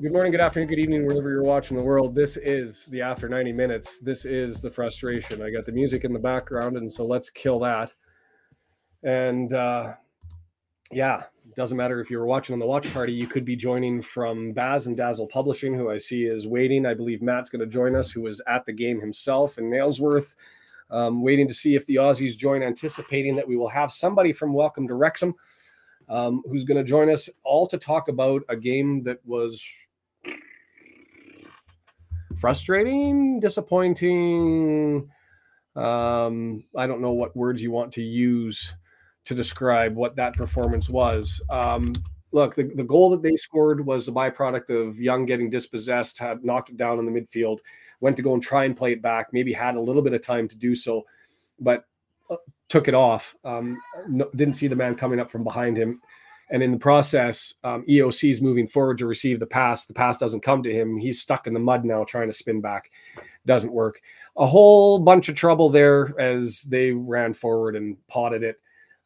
Good morning, good afternoon, good evening, wherever you're watching the world. This is the After 90 Minutes. This is the frustration. I got the music in the background, and so let's kill that. And uh, yeah, doesn't matter if you were watching on the watch party, you could be joining from Baz and Dazzle Publishing, who I see is waiting. I believe Matt's going to join us, who was at the game himself in Nailsworth, um, waiting to see if the Aussies join, anticipating that we will have somebody from Welcome to Wrexham. Um, who's going to join us all to talk about a game that was frustrating, disappointing. Um, I don't know what words you want to use to describe what that performance was. Um, look, the, the goal that they scored was a byproduct of Young getting dispossessed, had knocked it down in the midfield, went to go and try and play it back, maybe had a little bit of time to do so, but uh, took it off. Um, no, didn't see the man coming up from behind him. And in the process, um, EOC is moving forward to receive the pass. The pass doesn't come to him. He's stuck in the mud now trying to spin back. Doesn't work. A whole bunch of trouble there as they ran forward and potted it.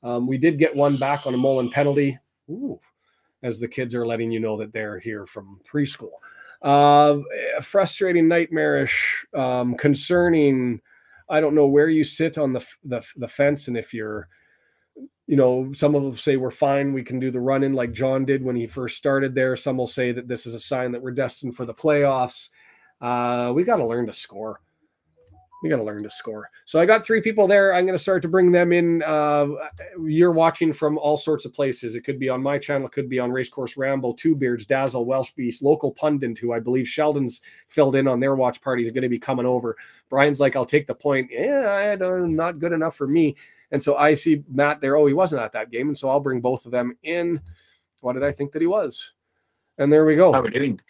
Um, we did get one back on a Mullin penalty. Ooh, as the kids are letting you know that they're here from preschool. Uh, frustrating, nightmarish, um, concerning. I don't know where you sit on the, the the fence and if you're you know, some will say we're fine. We can do the run in like John did when he first started there. Some will say that this is a sign that we're destined for the playoffs. Uh, we got to learn to score. We got to learn to score. So I got three people there. I'm going to start to bring them in. Uh, you're watching from all sorts of places. It could be on my channel, it could be on Racecourse Ramble, Two Beards, Dazzle, Welsh Beast, local pundit, who I believe Sheldon's filled in on their watch party, is going to be coming over. Brian's like, I'll take the point. Yeah, not good enough for me. And so I see Matt there. Oh, he wasn't at that game. And so I'll bring both of them in. What did I think that he was? And there we go. How are we doing?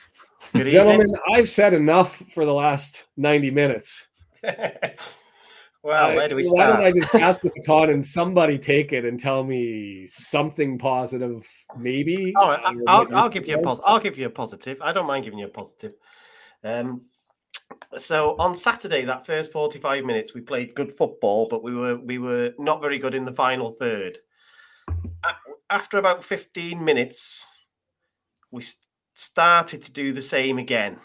Good Gentlemen, evening. I've said enough for the last 90 minutes. well, uh, where do we start? Why don't I just pass the baton and somebody take it and tell me something positive, maybe? Oh, I'll, I'll, I'll give you a positive. I'll give you a positive. I don't mind giving you a positive. Um, so on Saturday, that first 45 minutes, we played good football, but we were we were not very good in the final third. After about 15 minutes, we started to do the same again.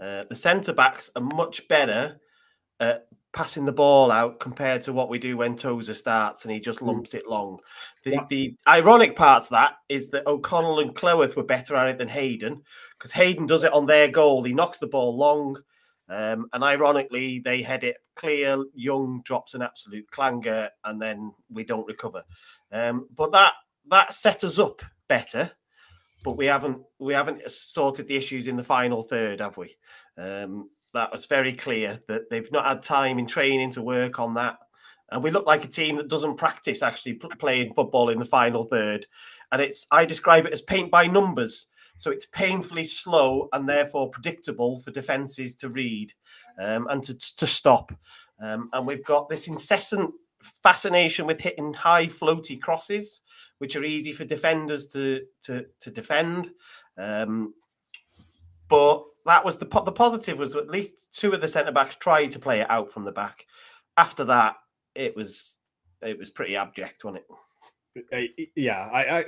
Uh, the centre backs are much better at passing the ball out compared to what we do when Tozer starts and he just hmm. lumps it long. The, yeah. the ironic part of that is that O'Connell and Cleworth were better at it than Hayden because Hayden does it on their goal. He knocks the ball long. Um, and ironically, they head it clear. Young drops an absolute clanger, and then we don't recover. Um, but that that set us up better. But we haven't we haven't sorted the issues in the final third, have we? Um, that was very clear that they've not had time in training to work on that. And we look like a team that doesn't practice actually playing football in the final third. And it's I describe it as paint by numbers. So it's painfully slow and therefore predictable for defenses to read um, and to, to stop. Um, and we've got this incessant fascination with hitting high floaty crosses, which are easy for defenders to to, to defend. Um, but that was the the positive was at least two of the centre backs tried to play it out from the back. After that, it was it was pretty abject, wasn't it? Yeah, I, I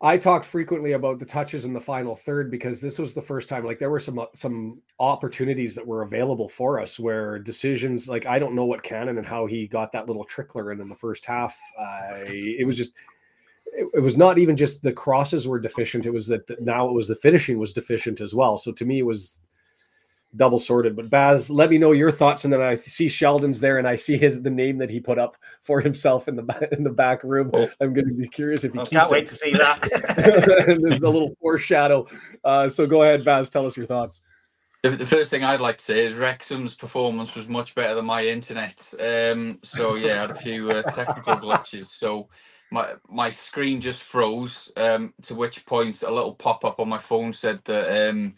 I talked frequently about the touches in the final third because this was the first time like there were some uh, some opportunities that were available for us where decisions like I don't know what Cannon and how he got that little trickler in in the first half. Uh, it was just it, it, was not even just the crosses were deficient. It was that now it was the finishing was deficient as well. So to me, it was double sorted. But Baz, let me know your thoughts, and then I see Sheldon's there, and I see his the name that he put up for himself in the in the back room. Oh. I'm going to be curious if he. I can't wait it. to see that. There's a little foreshadow. Uh, so go ahead, Baz. Tell us your thoughts. The, first thing I'd like to say is Wrexham's performance was much better than my internet. Um, so yeah, I had a few uh, technical glitches. So my my screen just froze. Um, to which point a little pop up on my phone said that um,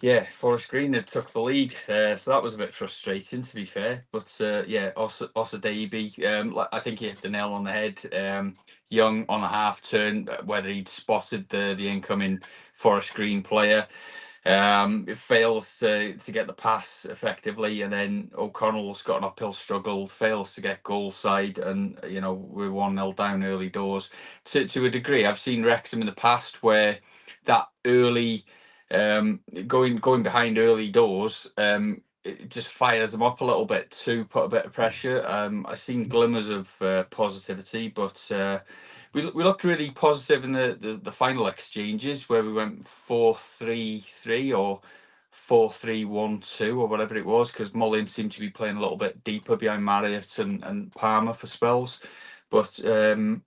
yeah, Forest Green had took the lead, uh, so that was a bit frustrating to be fair. But uh, yeah, Osa, Osadebe, um, I think he hit the nail on the head. Um, Young on a half turn, uh, whether he'd spotted the the incoming Forest Green player. Um, it fails to, to get the pass effectively, and then O'Connell's got an uphill struggle, fails to get goal side, and you know we're one 0 down early doors. To to a degree, I've seen Wrexham in the past where that early um, going going behind early doors. Um, it just fires them up a little bit to put a bit of pressure. Um, I've seen glimmers of uh, positivity, but uh, we we looked really positive in the, the, the final exchanges where we went four three three or four three one two or whatever it was because Mullin seemed to be playing a little bit deeper behind Marriott and, and Palmer for spells, but um,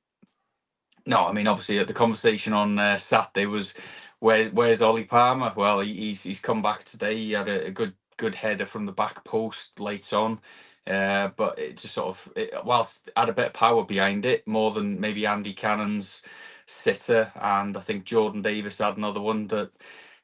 no, I mean obviously the conversation on uh, Saturday was where where's Ollie Palmer? Well, he, he's he's come back today. He had a, a good good header from the back post late on. Uh, but it just sort of, it, whilst had a bit of power behind it, more than maybe Andy Cannon's sitter, and I think Jordan Davies had another one that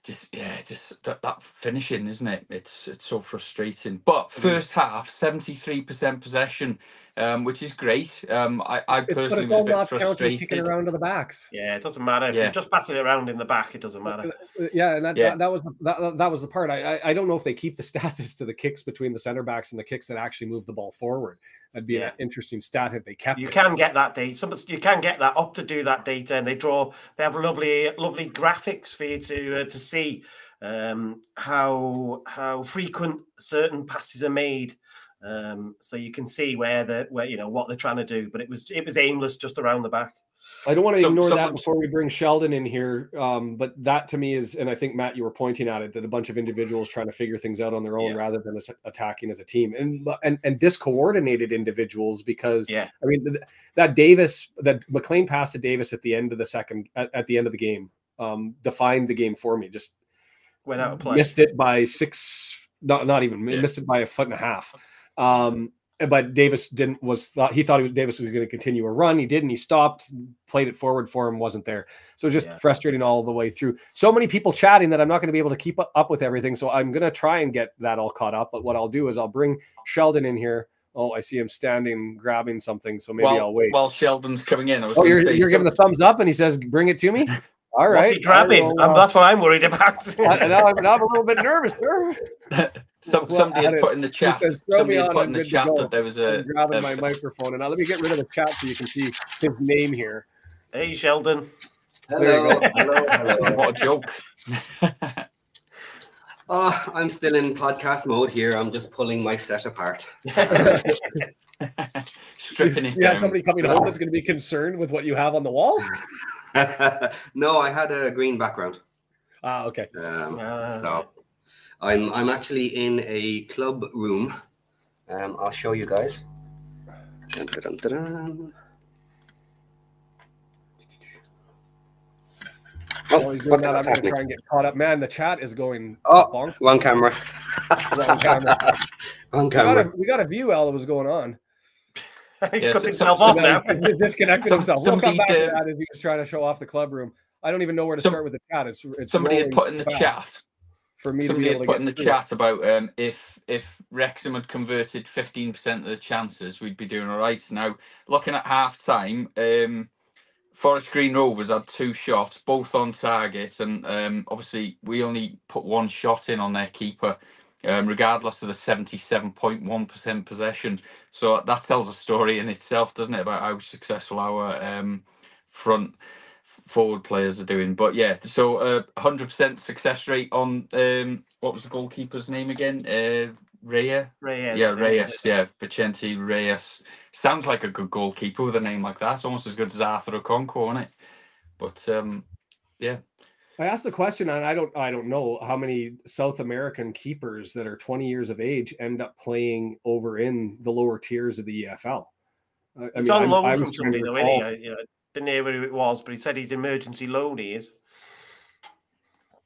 just yeah, just that, that finishing, isn't it? It's it's so frustrating. But mm. first half, seventy three percent possession, um, which is great. Um, I, I personally was a bit frustrated. Kicking around to the backs. Yeah, it doesn't matter if yeah. you're just passing it around in the back. It doesn't matter. Uh, uh, yeah, and that, yeah. that, that was the, that, that was the part. I, I, I don't know if they keep the stats to the kicks between the center backs and the kicks that actually move the ball forward. That'd be yeah. an interesting stat if they kept. You it. can get that data. Some you can get that up to do that data, and they draw. They have lovely, lovely graphics for you to uh, to see um, how how frequent certain passes are made um, so you can see where the where you know what they're trying to do, but it was it was aimless just around the back. I don't want to so, ignore that before we bring Sheldon in here. Um, but that to me is, and I think Matt, you were pointing at it, that a bunch of individuals trying to figure things out on their own yeah. rather than attacking as a team, and and and discoordinated individuals because yeah, I mean that Davies, that McClean passed to Davies at the end of the second, at, at the end of the game, um, defined the game for me. Just went out of play, missed it by six, not not even yeah. missed it by a foot and a half. Um, but Davies didn't was thought he thought he was Davies was going to continue a run. He didn't. He stopped, played it forward for him, wasn't there. So just yeah. frustrating all the way through. So many people chatting that I'm not going to be able to keep up with everything. So I'm going to try and get that all caught up. But what I'll do is I'll bring Sheldon in here. Oh, I see him standing grabbing something. So maybe well, I'll wait. While Sheldon's coming in, oh, you're, you're giving the thumbs up, and he says, "Bring it to me." All right. What's he grabbing? Will, uh, that's what I'm worried about. Now, I'm, now I'm a little bit nervous, sir. Some, well, somebody had put in the chat. Says, somebody had put in the chat that there was a. I'm grabbing a, my microphone, and now let me get rid of the chat so you can see his name here. Hey, Sheldon. Hello. hello. hello. What a joke. oh, I'm still in podcast mode here. I'm just pulling my set apart. Stripping it. Yeah, somebody coming home is going to be concerned with what you have on the wall. no, I had a green background. Ah, okay. Um, uh, so I'm I'm actually in a club room. Um, I'll show you guys. Dun, dun, dun, Oh, he's doing that. I'm going to try and get caught up. Man, the chat is going. Oh, bonk. wrong camera. wrong camera. wrong camera. We got, a, we got a view, Al, that was going on. He's yes, cut himself off now. disconnected some, himself. We'll come back did, to that as he was trying to show off the club room. I don't even know where to some, start with the chat. It's, it's somebody had put in the chat for me somebody had put in the chat about um, if if Wrexham had converted 15% of the chances, we'd be doing all right. Now, looking at half time, um, Forest Green Rovers had two shots, both on target, and um, obviously we only put one shot in on their keeper um, regardless of the 77.1% possession. So that tells a story in itself, doesn't it, about how successful our um, front forward players are doing. But yeah, so uh, 100% success rate on um, what was the goalkeeper's name again? Uh, Reyes. Reyes. Yeah, Reyes. Yeah, Vicente Reyes. Sounds like a good goalkeeper with a name like that. It's almost as good as Arthur Okonkwo, isn't it? But um, yeah, I asked the question, and I don't, I don't know how many South American keepers that are 20 years of age end up playing over in the lower tiers of the EFL. I, I mean, on loan I, from somebody, though, I, I, didn't hear who it was, but he said he's emergency loan. He is.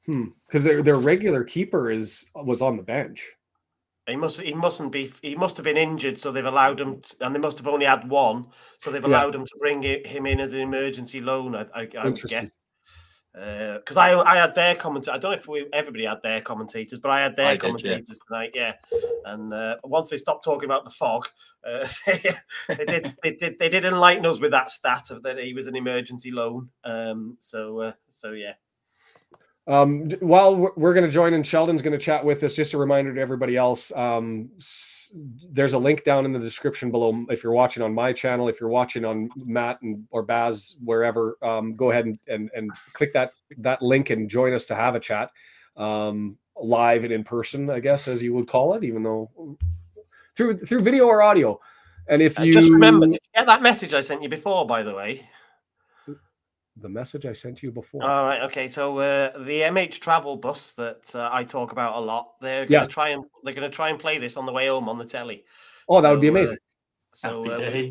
Hmm. Because their their regular keeper is was on the bench. He must he mustn't be he must have been injured, so they've allowed him, to, and they must have only had one, so they've allowed yeah. him to bring him in as an emergency loan. I, I, I guess because uh, I I had their commentators. I don't know if we, everybody had their commentators, but I had their I commentators did, yeah. tonight. Yeah, and uh, once they stopped talking about the fog, uh, they, they, did they did they did enlighten us with that stat of that he was an emergency loan. Um, so uh, so yeah. Um, while we're going to join and Sheldon's going to chat with us, just a reminder to everybody else. Um, there's a link down in the description below. If you're watching on my channel, if you're watching on Matt and or Baz wherever, um, go ahead and, and and click that that link and join us to have a chat, um, live and in person, I guess as you would call it, even though through through video or audio. And if you just remember, get that message I sent you before, by the way? The message I sent you before. All right. Okay. So uh, the MH travel bus that uh, I talk about a lot, they're going to yeah. try and they're going to try and play this on the way home on the telly. Oh, that so, would be uh, amazing. So uh, we,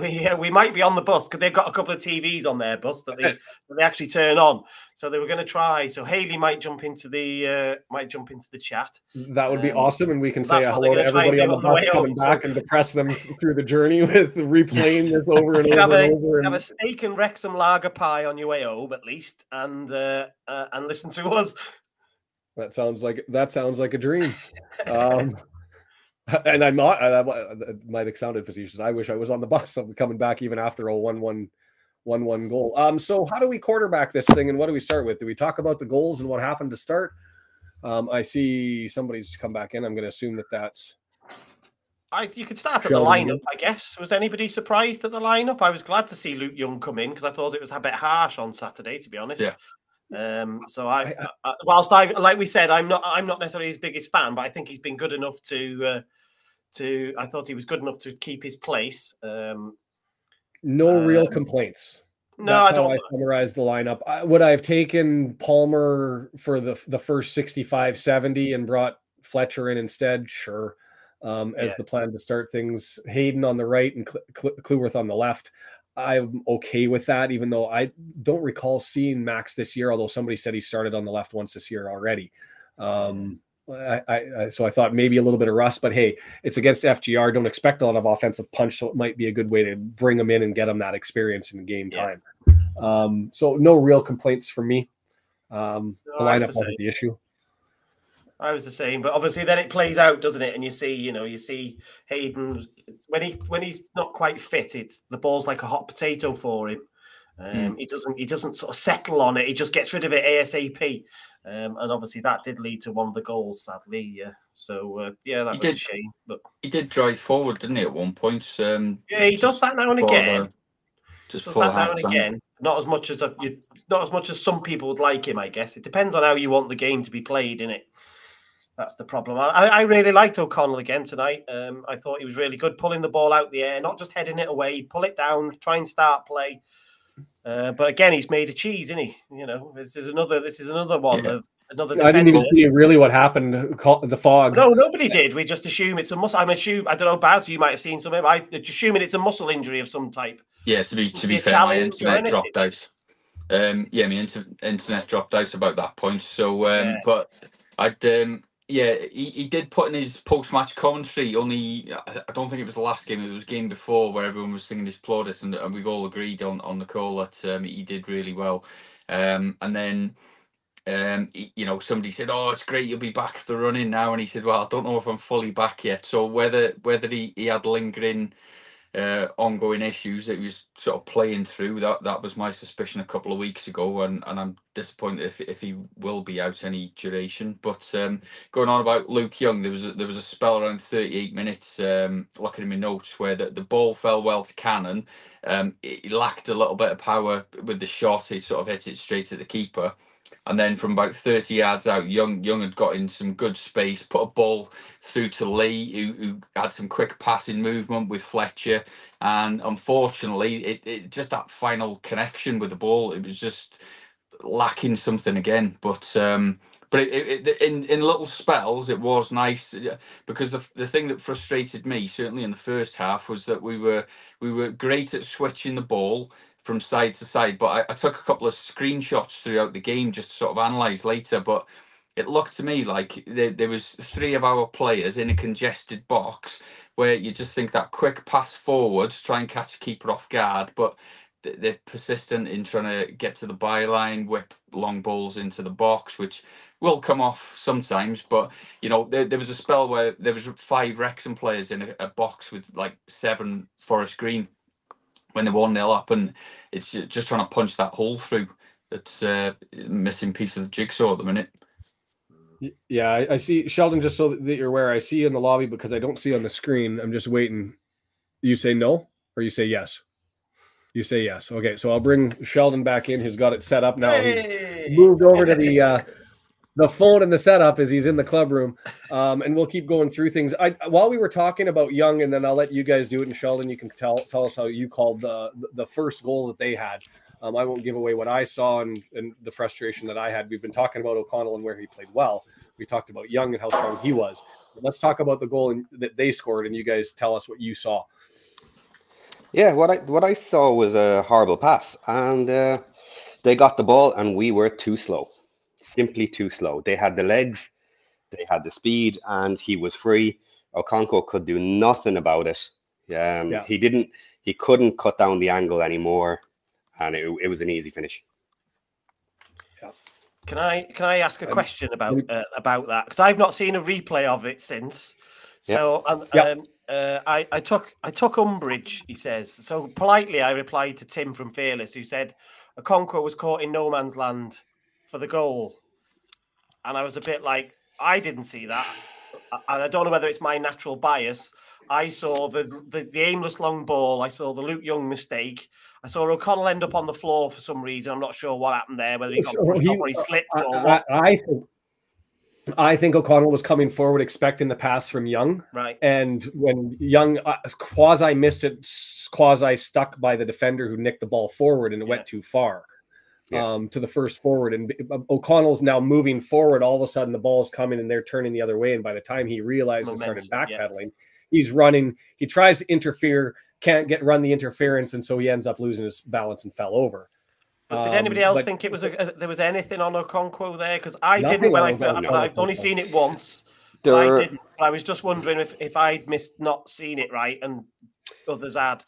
we, uh, we, might be on the bus because they've got a couple of TVs on their bus that they that they actually turn on. So they were going to try. So Haley might jump into the uh, might jump into the chat. That would be um, awesome, and we can say hello to everybody on the bus coming home, back so. and depress them through the journey with replaying this over and over have and a, over. And... Have a steak and Wrexham lager pie on your way home at least, and uh, uh, and listen to us. That sounds like that sounds like a dream. Um, and I'm not. Uh, that might have sounded facetious. I wish I was on the bus. I'm coming back even after a one-one, one-one goal. Um. So how do we quarterback this thing, and what do we start with? Do we talk about the goals and what happened to start? Um. I see somebody's come back in. I'm going to assume that that's. I, you could start at the lineup, I guess. Was anybody surprised at the lineup? I was glad to see Luke Young come in because I thought it was a bit harsh on Saturday, to be honest. Yeah. Um, so I, I, I, whilst I, like we said, I'm not, I'm not necessarily his biggest fan, but I think he's been good enough to, uh, to. I thought he was good enough to keep his place. Um, no um, real complaints. No, That's I don't. How I summarized the lineup. I, would I have taken Palmer for the the first 65, 70 and brought Fletcher in instead? Sure. Um, as yeah. the plan to start things. Hayden on the right and Cleworth on the left. I'm okay with that, even though I don't recall seeing Max this year. Although somebody said he started on the left once this year already. Um, I, I, so I thought maybe a little bit of rust, but hey, it's against FGR. Don't expect a lot of offensive punch, so it might be a good way to bring them in and get them that experience in game yeah. time. Um, so no real complaints from me. Um, no, the lineup wasn't the issue. I was the same, but obviously then it plays out, doesn't it? And you see, you know, you see Hayden when he when he's not quite fit, it's the ball's like a hot potato for him. Um, mm. He doesn't he doesn't sort of settle on it. He just gets rid of it asap. Um, and obviously that did lead to one of the goals, sadly. Yeah. So uh, yeah, that he was did, a shame. But he did drive forward, didn't he, at one point? Um, yeah, he does that now and again. just does that now and again. Not as much as a, not as much as some people would like him, I guess. It depends on how you want the game to be played, in it. That's the problem. I, I really liked O'Connell again tonight. Um, I thought he was really good, pulling the ball out the air, not just heading it away, pull it down, try and start play. Uh, but again, he's made a cheese, isn't he? You know, this is another. This is another one yeah. of another. Defender. I didn't even see really what happened. The fog. No, nobody did. We just assume it's a muscle. I'm assuming. I don't know, Baz. You might have seen something. I assuming it's a muscle injury of some type. Yeah. To be to be fair, my internet dropped out. Um, yeah, my inter- internet dropped out about that point. So, um, yeah. but I'd um, yeah, he, he did put in his post match commentary. Only I don't think it was the last game; it was game before where everyone was singing his plaudits, and, and we've all agreed on on the call that um, he did really well. Um, and then um, he, you know, somebody said, "Oh, it's great you'll be back to running now," and he said, "Well, I don't know if I'm fully back yet." So whether whether he, he had lingering uh, ongoing issues that he was sort of playing through. That that was my suspicion a couple of weeks ago, and, and I'm disappointed if, if he will be out any duration. But um, going on about Luke Young, there was a, there was a spell around 38 minutes. Um, looking at my notes where the, the ball fell well to Cannon. Um, it lacked a little bit of power with the shot. He sort of hit it straight at the keeper. And then from about 30 yards out, Young Young had got in some good space, put a ball through to Lee, who, who had some quick passing movement with Fletcher. And unfortunately, it, it just that final connection with the ball, it was just lacking something again. But um, but it, it, in in little spells, it was nice because the the thing that frustrated me, certainly in the first half, was that we were we were great at switching the ball from side to side. But I, I, took a couple of screenshots throughout the game just to sort of analyze later. But it looked to me like there, there was three of our players in a congested box where you just think that quick pass forward, to try and catch a keeper off guard, but they're persistent in trying to get to the byline, whip long balls into the box, which will come off sometimes. But you know, there, there was a spell where there was five Wrexham players in a, a box with like seven Forest Green when they're one nil up, and it's just trying to punch that hole through. that's uh, missing piece of the jigsaw at the minute. Yeah, I, I, see Sheldon. Just so that you're aware, I see you in the lobby because I don't see on the screen. I'm just waiting. You say no, or you say yes. You say yes. Okay, so I'll bring Sheldon back in. Who's got it set up now. Hey! He's moved over to the uh, the phone and the setup as he's in the club room, um, and we'll keep going through things. I while we were talking about Young, and then I'll let you guys do it. And Sheldon, you can tell tell us how you called the the first goal that they had. Um, I won't give away what I saw and, and the frustration that I had. We've been talking about O'Connell and where he played well. We talked about Young and how strong he was. But let's talk about the goal in, that they scored, and you guys tell us what you saw. Yeah, what I what I saw was a horrible pass, and uh, they got the ball, and we were too slow, simply too slow. They had the legs, they had the speed, and he was free. Okonkwo could do nothing about it. Um, yeah. He didn't. He couldn't cut down the angle anymore and it, it was an easy finish. Can I can I ask a um, question about uh, about that? Because I've not seen a replay of it since. So um, um, uh, I I took I took umbrage. He says so politely. I replied to Tim from Fearless, who said Okonkwo was caught in no man's land for the goal, and I was a bit like I didn't see that, and I don't know whether it's my natural bias. I saw the, the, the aimless long ball. I saw the Luke Young mistake. I saw O'Connell end up on the floor for some reason. I'm not sure what happened there, whether he got so he, off or he slipped I, or what. I, I, think I think O'Connell was coming forward expecting the pass from Young. Right. And when Young uh, quasi missed it, quasi stuck by the defender who nicked the ball forward and it yeah. went too far. Yeah. Um, to the first forward, and uh, O'Connell's now moving forward. All of a sudden, the ball's coming and they're turning the other way. And by the time he realized Momentum, and started backpedaling, yeah. he's running. He tries to interfere can't get run the interference, and so he ends up losing his balance and fell over. But did anybody um, else but, think it was a, a, there was anything on Okonkwo there? Because I didn't when I felt, no, I've only seen it once. There, I didn't. I was just wondering if, if I'd missed not seen it right and others had.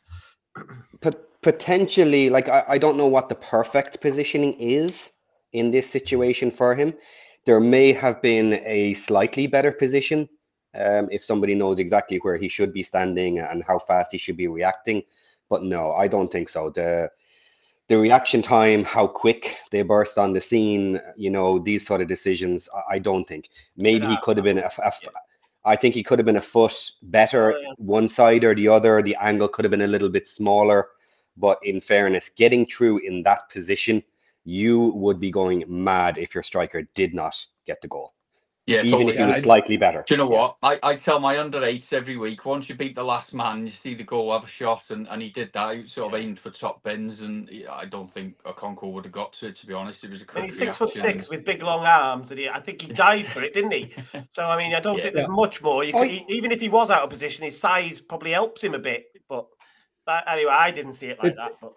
Potentially, like I, I don't know what the perfect positioning is in this situation for him. There may have been a slightly better position um, if somebody knows exactly where he should be standing and how fast he should be reacting. But no, I don't think so. The the reaction time, how quick they burst on the scene, you know, these sort of decisions, I, I don't think. Maybe he could have been a, a yeah. I think he could have been a foot better oh, yeah. one side or the other. The angle could have been a little bit smaller. But in fairness, getting through in that position, you would be going mad if your striker did not get the goal. Yeah, even totally. if he was slightly better. Do you know what? I, I tell my under eights every week. Once you beat the last man, you see the goal have a shot, and, and he did that. He sort of aimed for top bins, and I don't think a Okonkwo would have got to it. To be honest, it was a quick. He's six foot six with big long arms, and he, I think he died for it, didn't he? So I mean, I don't yeah. think there's much more. You could, I, even if he was out of position, his size probably helps him a bit. But, but anyway, I didn't see it like that. But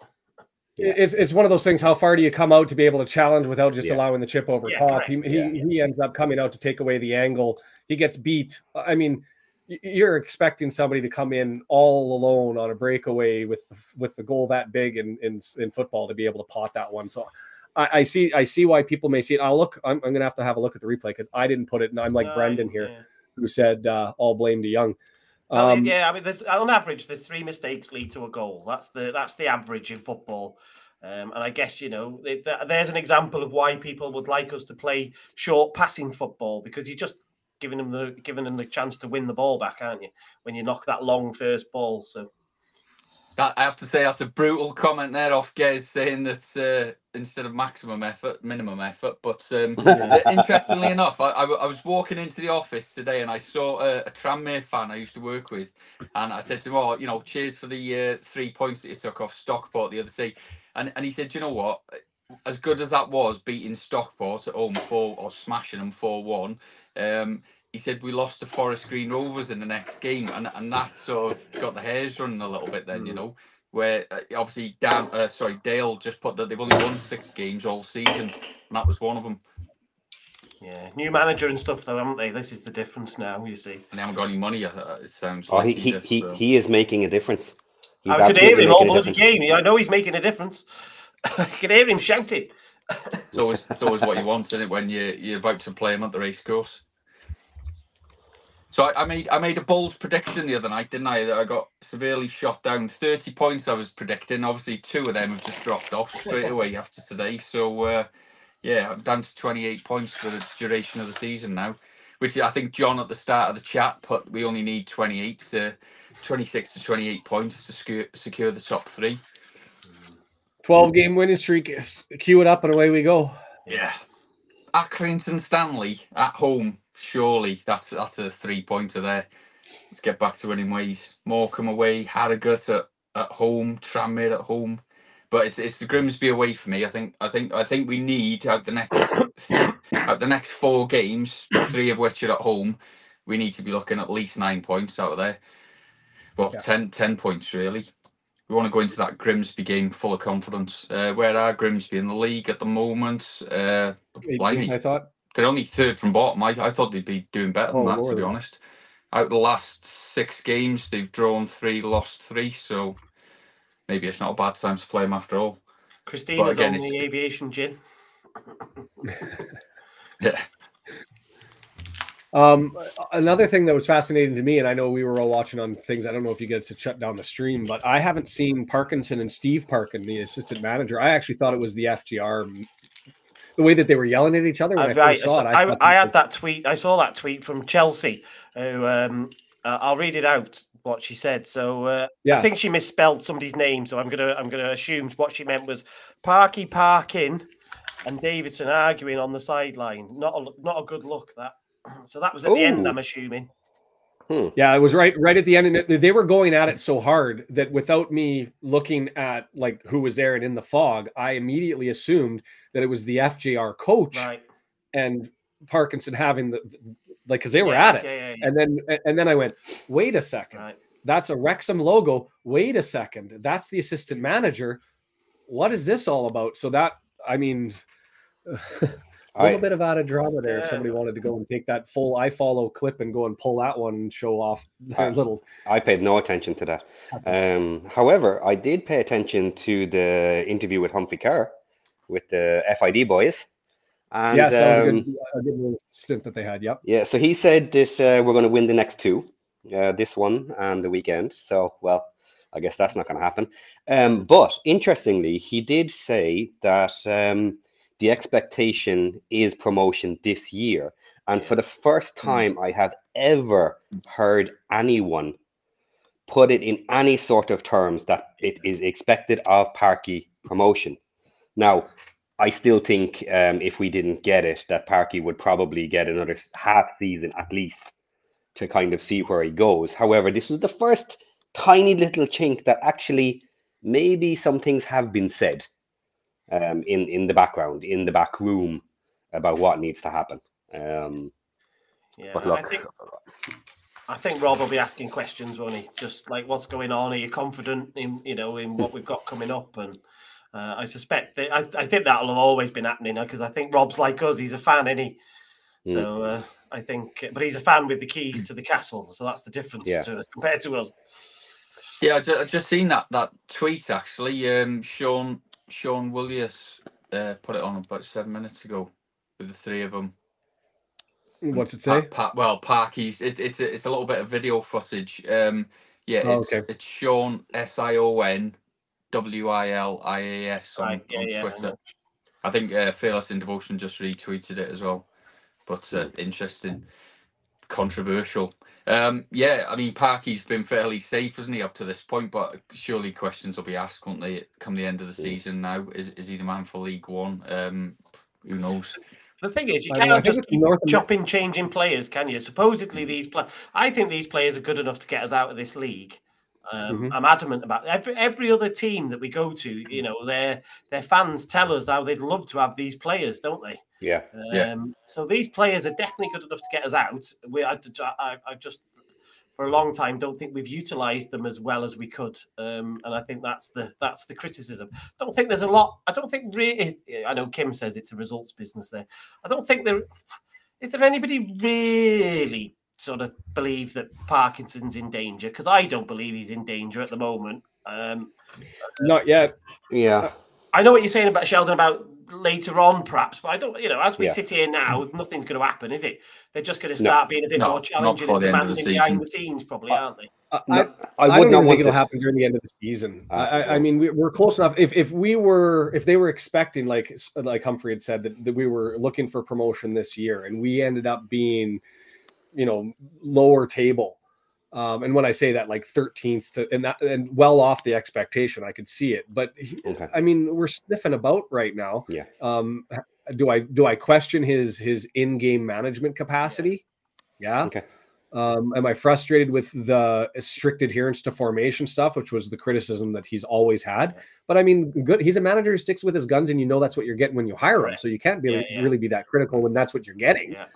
yeah. it's it's one of those things. How far do you come out to be able to challenge without just yeah. allowing the chip over yeah, top? He, he he ends up coming out to take away the angle. He gets beat. I mean, you're expecting somebody to come in all alone on a breakaway with with the goal that big in in, in football to be able to pot that one. So. I, I see. I see why people may see it. I'll look. I'm, I'm, gonna have to have a look at the replay because I didn't put it, and I'm like uh, Brendan here, who said uh, all blame to Young. Um, yeah, I mean, there's, on average, there's three mistakes lead to a goal. That's the that's the average in football. Um, and I guess you know it, there's an example of why people would like us to play short passing football because you're just giving them the giving them the chance to win the ball back, aren't you? When you knock that long first ball, so that, I have to say that's a brutal comment there off Gez saying that uh, instead of maximum effort, minimum effort. But um, interestingly enough, I, I, I, was walking into the office today and I saw a, a Tranmere fan I used to work with, and I said to him, "Oh, you know, cheers for the uh, three points that you took off Stockport the other day." And and he said, you know what? As good as that was beating Stockport at home four or smashing them four one, um, he said we lost to Forest Green Rovers in the next game, and and that sort of got the hairs running a little bit. Then you mm. know where uh, obviously Dan, uh, sorry Dale just put that they've only won six games all season, and that was one of them. Yeah, new manager and stuff though, haven't they? This is the difference now. You see, and they haven't got any money. Uh, it sounds. Oh, like he he he, he, he is making a difference. He's I could hear him all bloody game. I know he's making a difference. I could hear him shouting. it's always it's always what you want, isn't it? When you you're about to play him at the race course. So I, I, made I made a bold prediction the other night, didn't I? That I got severely shot down. Thirty points I was predicting. Obviously, two of them have just dropped off straight away after today. So uh, yeah, I'm down to twenty eight points for the duration of the season now. Which I think John at the start of the chat put we only need twenty eight to twenty six to twenty eight points to secure secure the top three. Twelve game winning streak. Cue it up and away we go. Yeah. Accrington Stanley at home surely that's that's a three pointer there. Let's get back to winning ways. Morecambe away, Harrogate at, at home, Tranmere at home. But it's it's the Grimsby away for me. I think I think I think we need out the next out the next four games, three of which are at home. We need to be looking at least nine points out of there. Well, yeah. 10, 10 points really. We want to go into that Grimsby game full of confidence. Uh, where are Grimsby in the league at the moment? Uh, I thought they're only third from bottom. I, I thought they'd be doing better than oh, that, to be honest. Out of the last six games, they've drawn three, lost three. So maybe it's not a bad time to play them after all. Christina's again, on the aviation gin. yeah. Um, another thing that was fascinating to me, and I know we were all watching on things. I don't know if you get to shut down the stream, but I haven't seen Parkinson and Steve Parkin, the assistant manager. I actually thought it was the FGR the way that they were yelling at each other when I, I first saw it. I, I, I had that tweet. I saw that tweet from Chelsea. Who um, uh, I'll read it out what she said. So uh, yeah. I think she misspelled somebody's name. So I'm gonna I'm gonna assume what she meant was Parky Parkin and Davidson arguing on the sideline. Not a not a good look. That. So that was at Ooh. the end. I'm assuming. Hmm. Yeah, it was right right at the end, and they were going at it so hard that without me looking at like who was there and in the fog, I immediately assumed that it was the FGR coach right. and Parkinson having the like because they were yeah, at it, yeah, yeah, and then and then I went, wait a second, right. that's a Wrexham logo. Wait a second, that's the assistant manager. What is this all about? So that I mean. a little I, bit of added drama there. Yeah. If somebody wanted to go and take that full I follow clip and go and pull that one and show off their little. I paid no attention to that. Um, however, I did pay attention to the interview with Humphrey Ker with the FID boys. And, yes, that was um, a, good, a good stint that they had. Yep. Yeah. So he said this: uh, we're going to win the next two, uh, this one and the weekend. So well, I guess that's not going to happen. Um, but interestingly, he did say that. Um, the expectation is promotion this year. And for the first hmm. time I have ever heard anyone put it in any sort of terms that it is expected of Parky promotion. Now, I still think um, if we didn't get it, that Parky would probably get another half season at least to kind of see where he goes. However, this was the first tiny little chink that actually maybe some things have been said um, in in the background, in the back room, about what needs to happen. Um, yeah, but look, I think, I think Rob will be asking questions, won't he? Just like what's going on? Are you confident in you know in what we've got coming up? And uh, I suspect that I, I think that'll have always been happening because I think Rob's like us; he's a fan, is he? Mm. So uh, I think, but he's a fan with the keys to the castle, so that's the difference yeah. to, compared to us. Yeah, I just, I just seen that that tweet actually. Um, Sion Sion Williams uh, put it on about seven minutes ago with the three of them. What's it say? Pa- pa- well, Parky's. It, it's a, it's a little bit of video footage. Um, yeah, oh, it's, okay. it's Sion S I O N W I L I A S on, right, yeah, on yeah, Twitter. I, I think uh, Fearless in Devotion just retweeted it as well. But uh, interesting, controversial. Um, yeah, I mean, Parky's been fairly safe, hasn't he, up to this point? But surely questions will be asked, won't they, come the end of the season now? Is, is he the man for League One? Um, who knows? The thing is, you can't just keep chopping, changing players, can you? Supposedly, these players, I think these players are good enough to get us out of this league. Um, mm-hmm. I'm adamant about every every other team that we go to. You know, their their fans tell us how they'd love to have these players, don't they? Yeah. Um, yeah. So these players are definitely good enough to get us out. We, I, I, I just for a long time don't think we've utilized them as well as we could um, and i think that's the that's the criticism I don't think there's a lot i don't think really i know kim says it's a results business there i don't think there is there anybody really sort of believe that Parkinson's in danger because I don't believe he's in danger at the moment. Um, Not yet. Yeah. I know what you're saying about Sheldon about later on, perhaps. But I don't, you know, as we Yeah. sit here now, nothing's going to happen, is it? They're just going to start being a bit No, more challenging before and the the behind the scenes, probably, aren't they? I, No, I, I I would don't not even think it'll to- happen during the end of the season. Uh, I, I, I mean, we, we're close enough. If if we were, if they were expecting, like like Humphrey had said, that, that we were looking for promotion this year, and we ended up being, you know, lower table. Um, and when I say that, like 13th to and that and well off the expectation, I could see it. But he- Okay. I mean, we're sniffing about right now. Yeah. Um, do I do I question his his in-game management capacity? Yeah. Okay. Um, am I frustrated with the strict adherence to formation stuff, which was the criticism that he's always had? But I mean, good. He's a manager who sticks with his guns, and you know that's what you're getting when you hire him. Right. So you can't be Yeah, yeah. really be that critical when that's what you're getting. Yeah.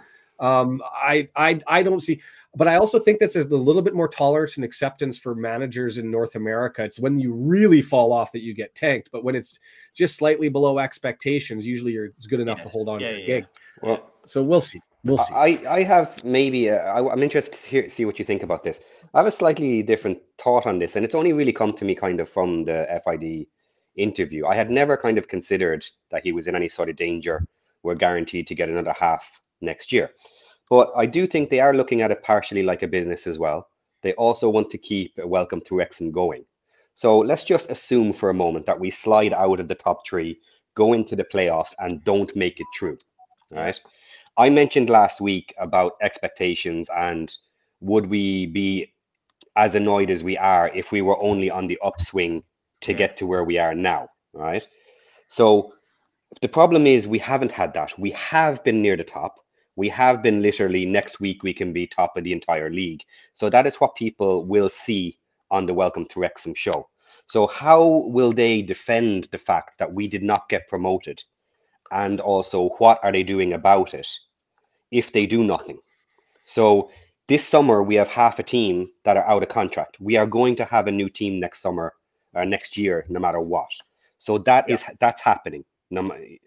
Um, I, I, I don't see, but I also think that there's a little bit more tolerance and acceptance for managers in North America. It's when you really fall off that you get tanked, but when it's just slightly below expectations, usually you're it's good enough to hold on Yeah, to yeah, gig. Well, So we'll see. We'll see. I, I have maybe, uh, I, I'm interested to hear, see what you think about this. I have a slightly different thought on this, and it's only really come to me kind of from the FID interview. I had never kind of considered that he was in any sort of danger. We're guaranteed to get another half next year. But I do think they are looking at it partially like a business as well. They also want to keep Welcome to Wrexham going. So let's just assume for a moment that we slide out of the top three, go into the playoffs, and don't make it through. All right. I mentioned last week about expectations and would we be as annoyed as we are if we were only on the upswing to mm. get to where we are now, right? So the problem is we haven't had that. We have been near the top. We have been literally next week we can be top of the entire league. So that is what people will see on the Welcome to Wrexham show. So how will they defend the fact that we did not get promoted? And also what are they doing about it if they do nothing? So this summer we have half a team that are out of contract. We are going to have a new team next summer or next year, no matter what. So that is that's happening.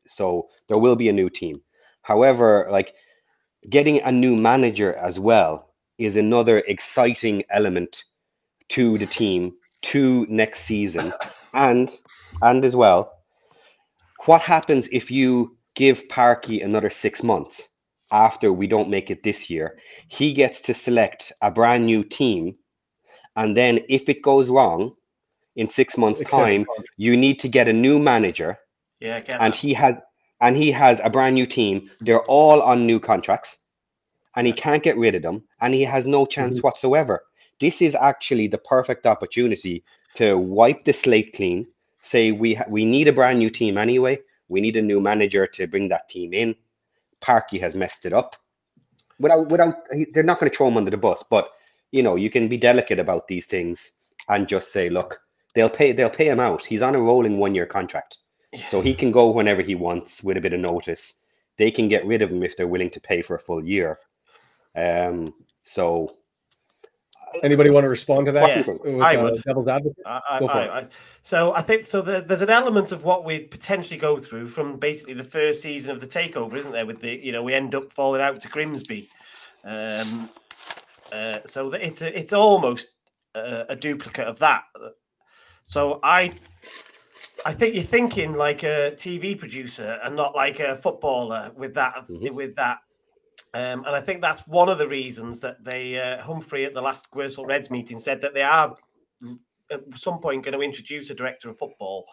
So there will be a new team. However, like getting a new manager as well is another exciting element to the team to next season. And and as well what happens if you give Parky another six months after we don't make it this year? He gets to select a brand new team, and then if it goes wrong in six months' Accept the time, you need to get a new manager, Yeah, and he has and he has a brand new team. They're all on new contracts, and he can't get rid of them, and he has no chance Mhm. whatsoever. This is actually the perfect opportunity to wipe the slate clean. Say we ha- we need a brand new team anyway. We need a new manager to bring that team in. Parky has messed it up. Without without they're not going to throw him under the bus, but you know you can be delicate about these things and just say, look, they'll pay they'll pay him out. He's on a rolling one year contract. So he can go whenever he wants with a bit of notice. They can get rid of him if they're willing to pay for a full year. Um, so Anybody want to respond to that? Yeah, with, I uh, would. devil's advocate. I, I, Go for I, it. I- so I think so. The, there's an element of what we potentially go through from basically the first season of the takeover, isn't there? With the you know we end up falling out to Grimsby, um, uh, so that it's a, it's almost a, a duplicate of that. So I I think you're thinking like a TV producer and not like a footballer with that Mhm. with that. Um, and I think that's one of the reasons that they uh, Humphrey at the last Gwersyllt Reds meeting said that they are at some point going to introduce a director of football,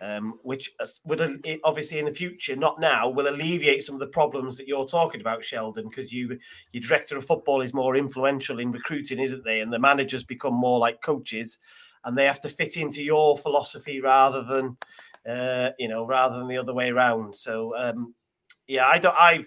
um, which would obviously in the future, not now, will alleviate some of the problems that you're talking about, Sheldon, because you your director of football is more influential in recruiting, isn't they? And the managers become more like coaches, and they have to fit into your philosophy rather than uh, you know rather than the other way around. So um, yeah, I don't I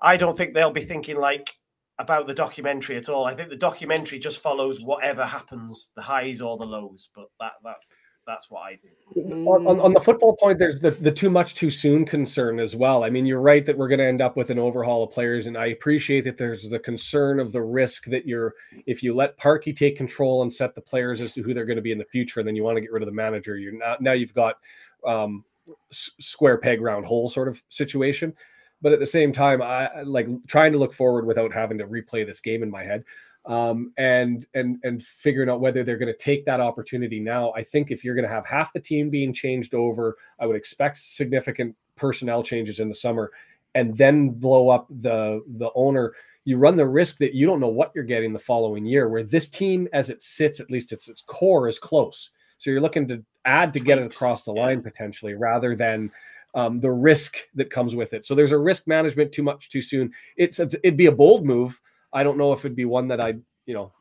I don't think they'll be thinking like about the documentary at all. I think the documentary just follows whatever happens, the highs or the lows. But that that's that's what I think. on, on, on the football point, there's the, the too much too soon concern as well. I mean, you're right that we're going to end up with an overhaul of players, and I appreciate that there's the concern of the risk that you're if you let Parky take control and set the players as to who they're going to be in the future, and then you want to get rid of the manager. You're not now you've got um, s- square peg round hole sort of situation. But at the same time, I I like trying to look forward without having to replay this game in my head. Um, and and and figuring out whether they're going to take that opportunity now. I think if you're going to have half the team being changed over, I would expect significant personnel changes in the summer, and then blow up the the owner. You run the risk that you don't know what you're getting the following year. Where this team, as it sits, at least its its core is close. So you're looking to add to get it across the line potentially, rather than um, the risk that comes with it. So there's a risk management too much too soon. It's, it's it'd be a bold move. I don't know if it'd be one that I you know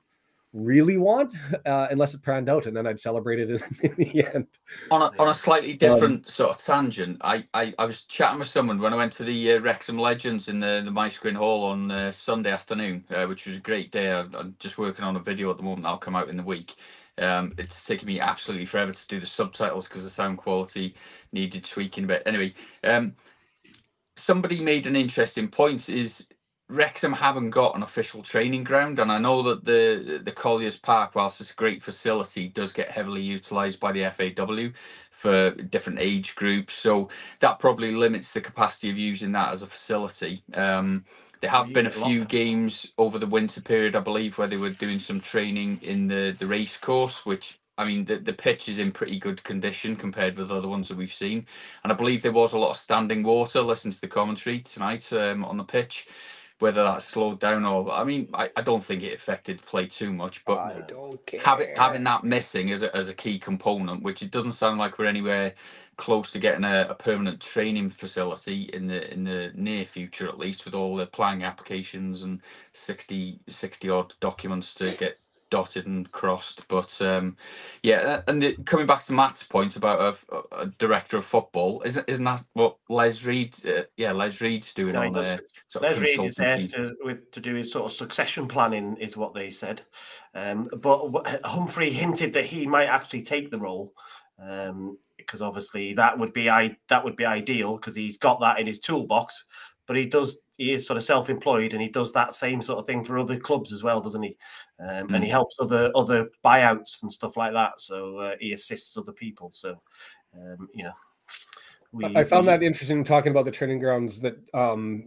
really want uh, unless it panned out and then I'd celebrate it in, the end. On a, on a slightly um, different um, sort of tangent, I, I, I was chatting with someone when I went to the uh, Wrexham Legends in the, the Maesllyn Hall on uh, Sunday afternoon, uh, which was a great day. I, I'm just working on a video at the moment that'll come out in the week. Um, it's taken me absolutely forever to do the subtitles because the sound quality needed tweaking a bit. Anyway, um, somebody made an interesting point: is Wrexham haven't got an official training ground, and I know that the the Colliers Park, whilst it's a great facility, does get heavily utilised by the FAW for different age groups. So that probably limits the capacity of using that as a facility. Um, there have been a few games over the winter period, I believe, where they were doing some training in the the race course, which I mean, the, the pitch is in pretty good condition compared with other ones that we've seen. And I believe there was a lot of standing water. Listen to the commentary tonight um, on the pitch, whether that slowed down or, I mean, I, I don't think it affected play too much, but having, having that missing as a, as a key component, which it doesn't sound like we're anywhere close to getting a, a, permanent training facility in the in the near future at least with all the planning applications and 60 60 odd documents to get dotted and crossed but um yeah and the, coming back to matt's point about a, a, director of football isn't isn't that what les reed uh, yeah les reed's doing no, on there les reed is there to, with, to do his sort of succession planning is what they said. Um but humphrey hinted that he might actually take the role um because obviously that would be I that would be ideal because he's got that in his toolbox. But he does he is sort of self-employed and he does that same sort of thing for other clubs as well, doesn't he? Um, mm. And he mm. helps other other buyouts and stuff like that. So uh, he assists other people. So um, you know. We, I found we, that interesting talking about the training grounds that um,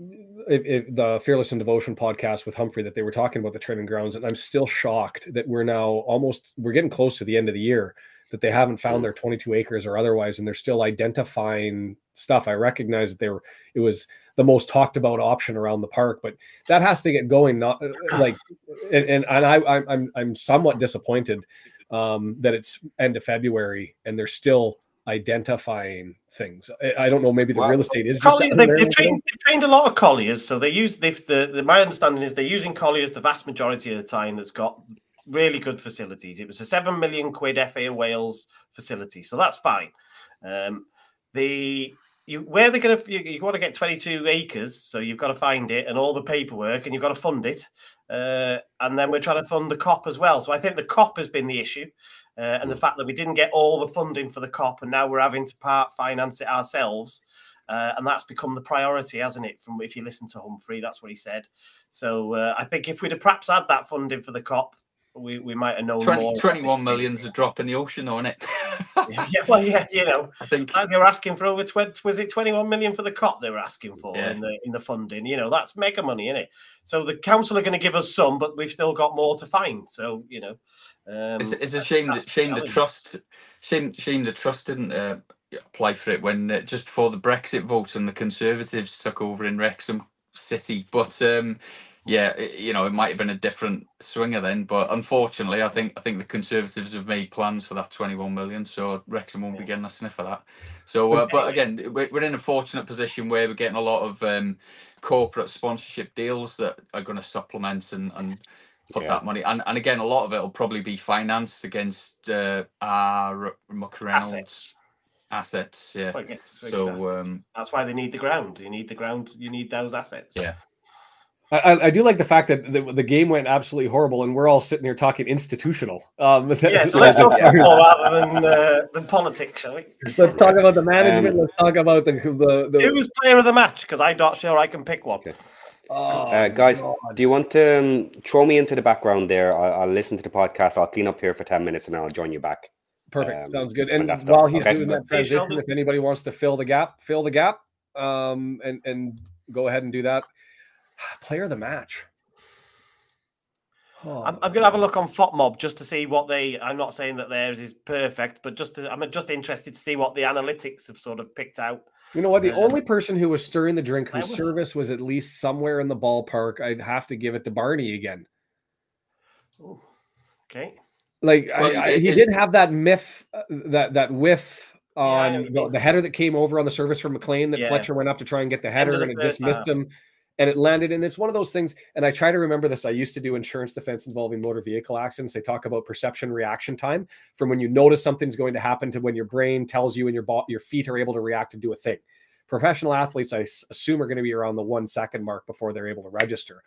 it, it, the Fearless in Devotion podcast with Humphrey that they were talking about the training grounds, and I'm still shocked that we're now almost we're getting close to the end of the year that they haven't found mm. their 22 acres or otherwise, and they're still identifying stuff. I recognize that they were it was the most talked about option around the park, but that has to get going. Not uh, like, and and, and I I'm I'm somewhat disappointed um, that it's end of February and they're still identifying things. I, don't know. Maybe the real estate is just. they've, they've, trained, they've, trained, a lot of colliers, so they use. They've, the, the my understanding is they're using colliers the vast majority of the time. That's got really good facilities. It was a seven million quid FA Wales facility, so that's fine. Um, the you where they're going to you, you, want to get 22 acres, so you've got to find it and all the paperwork, and you've got to fund it. Uh, and then we're trying to fund the Kop as well. So I think the Kop has been the issue, uh, and the mm. fact that we didn't get all the funding for the Kop and now we're having to part finance it ourselves. Uh, and that's become the priority, hasn't it? From if you listen to Humphrey, that's what he said. So uh, I think if we'd have perhaps had that funding for the Kop, we, we might have known 20, more. 21 million's a drop in the ocean, isn't it? yeah, well, yeah, you know, I think they were asking for over 20, was it 21 million for the Kop they were asking for yeah. in the in the funding? You know, that's mega money, isn't it? So the council are going to give us some, but we've still got more to find. So you know, um, it's, it's a shame that shame the trust shame shame the trust didn't uh, apply for it when uh, just before the Brexit vote and the Conservatives took over in Wrexham City, but um, yeah, you know, it might have been a different swinger then, but unfortunately, I think I think the Conservatives have made plans for that 21 million, so Wrexham won't be getting a sniff of that. So, uh, but again, we're in a fortunate position where we're getting a lot of um, corporate sponsorship deals that are going to supplement and, and put yeah. that money. And, and again, a lot of it will probably be financed against uh, our McReynolds assets. assets yeah. so um, that's why they need the ground. You need the ground. You need those assets. Yeah. I, I, do like the fact that the, the, game went absolutely horrible, and we're all sitting here talking institutional. Um, yeah, so let's talk football rather than uh, than politics, shall we? Let's talk about the management. Um, let's talk about the the, the... who was player of the match because I'm not sure I can pick one. Okay. Oh, uh, guys, God. do you want to um, throw me into the background there? I'll, I'll, listen to the podcast. I'll clean up here for ten minutes, and I'll join you back. Perfect. Um, Sounds good. And while he's okay. doing that transition, if anybody wants to fill the gap, fill the gap, um, and and go ahead and do that. Player of the match. Oh. I'm, I'm, gonna have a look on FotMob just to see what they. I'm not saying that theirs is perfect, but just to, I'm just interested to see what the analytics have sort of picked out. You know what? The um, only person who was stirring the drink whose was, service was at least somewhere in the ballpark, I'd have to give it to Barney again. Ooh, okay. Like well, I, I, he it, did have that myth, uh, that that whiff on yeah, the, the, header that came over on the service from McClean that yeah. Fletcher went up to try and get the header and it just missed him and it landed. And it's one of those things. And I try to remember this. I used to do insurance defense involving motor vehicle accidents. They talk about perception reaction time from when you notice something's going to happen to when your brain tells you and your bo- your feet are able to react and do a thing. Professional athletes, I assume, are going to be around the one second mark before they're able to register.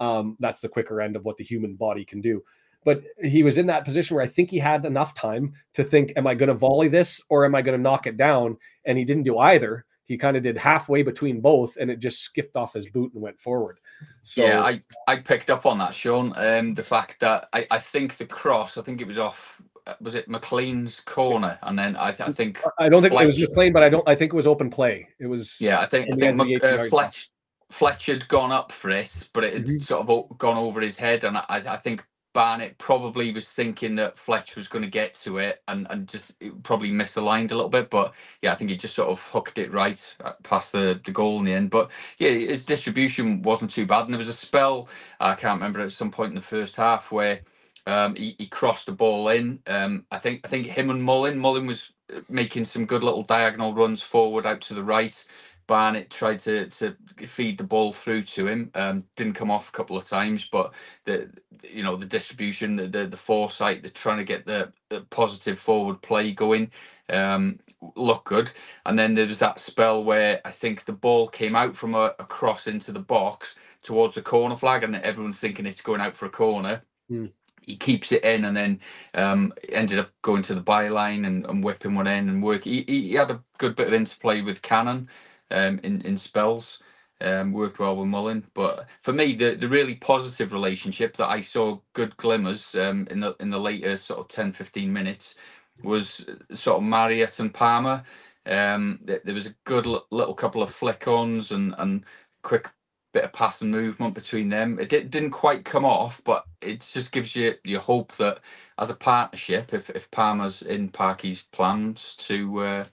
Um, that's the quicker end of what the human body can do. But he was in that position where I think he had enough time to think, am I going to volley this or am I going to knock it down? And he didn't do either he kind of did halfway between both and it just skipped off his boot and went forward. So yeah, I, I picked up on that, Sean. Um, the fact that I, I think the cross, I think it was off uh, was it McClean's corner, and then I, I think I don't think Fletch, it was McClean, but I don't. I think it was open play. It was yeah. I think, I think uh, Fletch Fletch had gone up for it, but it had mm-hmm. sort of gone over his head, and I, I think Barnett probably was thinking that Fletch was going to get to it and, and just probably misaligned a little bit. But yeah, I think he just sort of hooked it right uh, past the, the goal in the end. But yeah, his distribution wasn't too bad. And there was a spell, I can't remember at some point in the first half where um, he, he crossed the ball in. Um, I think I think him and Mullin, Mullin was uh, making some good little diagonal runs forward out to the right. Barnett tried to to feed the ball through to him. Um, didn't come off a couple of times, but the you know the distribution, the the, the foresight, the trying to get the, the positive forward play going, um, looked good. And then there was that spell where I think the ball came out from a, a cross into the box towards the corner flag, and everyone's thinking it's going out for a corner. Mm he keeps it in and then um, ended up going to the byline and, and whipping one in and work. He, he, had a good bit of interplay with Cannon um, in in spells. Um, worked well with Mullin, but for me, the, the really positive relationship that I saw good glimmers um, in the in the later sort of 10, 15 minutes was sort of Marriott and Palmer. Um, there was a good little couple of flick-ons and and quick bit of passing movement between them. It did, didn't quite come off, but it just gives you you hope that as a partnership, if if Palmer's in Parky's plans to uh,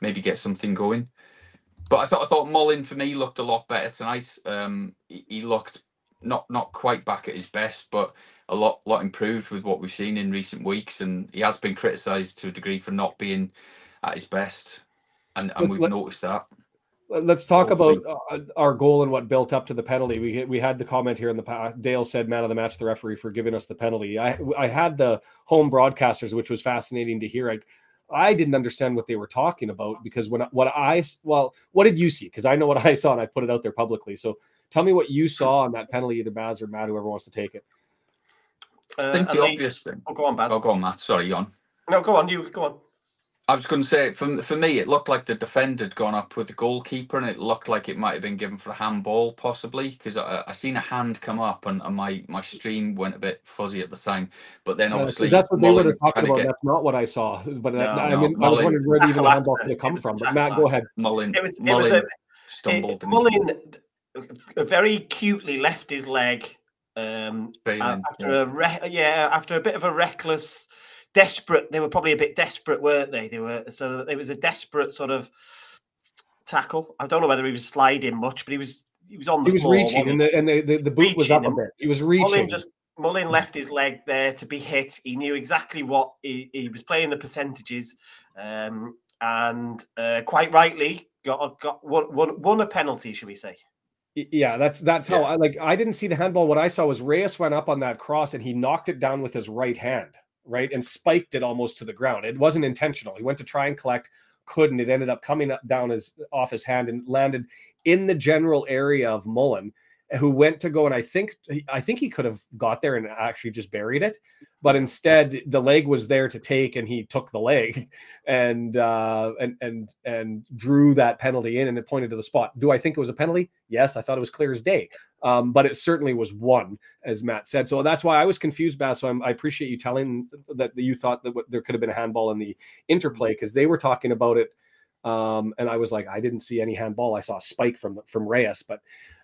maybe get something going, but I thought I thought Mullin for me looked a lot better tonight. Um, he, he, looked not not quite back at his best, but a lot lot improved with what we've seen in recent weeks. And he has been criticised to a degree for not being at his best, and, and we've let, noticed that. Let's talk Hopefully. about uh, our goal and what built up to the penalty. We we had the comment here in the past. Dale said, "Man of the match, the referee for giving us the penalty." I I had the home broadcasters, which was fascinating to hear. I, I didn't understand what they were talking about because when what I well, what did you see? Because I know what I saw and I put it out there publicly. So tell me what you saw on that penalty, either Baz or Matt, whoever wants to take it. Uh, I think the obvious thing. Oh, go on, Baz. Oh, go on, Matt. Sorry, on. No, go on. You go on. I was going to say, for, for me, it looked like the defender had gone up with the goalkeeper, and it looked like it might have been given for a handball, possibly, because I, I seen a hand come up, and, and, my, my stream went a bit fuzzy at the time. But then obviously, uh, that's what Mullin they were talking about. Get... That's not what I saw. But no, I, no, mean, Mullin, I was wondering where even the handball could have come from. But Matt, go ahead. Mullin, it was, it Mullin was a, stumbled. It, Mullin very cutely left his leg um, after yeah. a re- yeah after a bit of a reckless desperate. They were probably a bit desperate, weren't they? They were so it was a desperate sort of tackle. I don't know whether he was sliding much, but he was he was on the he was floor, reaching, and the and the, the, the boot was up a bit. He was reaching. Mullin just Mullin left his leg there to be hit. He knew exactly what he, he was playing the percentages, um, and uh, quite rightly got got won, won, won a penalty, should we say? Yeah, that's that's how yeah. I like. I didn't see the handball. What I saw was Reyes went up on that cross and he knocked it down with his right hand right, and spiked it almost to the ground. It wasn't intentional. He went to try and collect, couldn't. It ended up coming up down his off his hand and landed in the general area of Mullin, who went to go and I think I think he could have got there and actually just buried it, but instead the leg was there to take and he took the leg and uh, and and and drew that penalty in and it pointed to the spot. Do I think it was a penalty? Yes, I thought it was clear as day. Um, but it certainly was one, as Matt said. So that's why I was confused, Baz. So I'm, i appreciate you telling that you thought that there could have been a handball in the interplay because they were talking about it Um, and I was like, I didn't see any handball. I saw a spike from from Reyes, but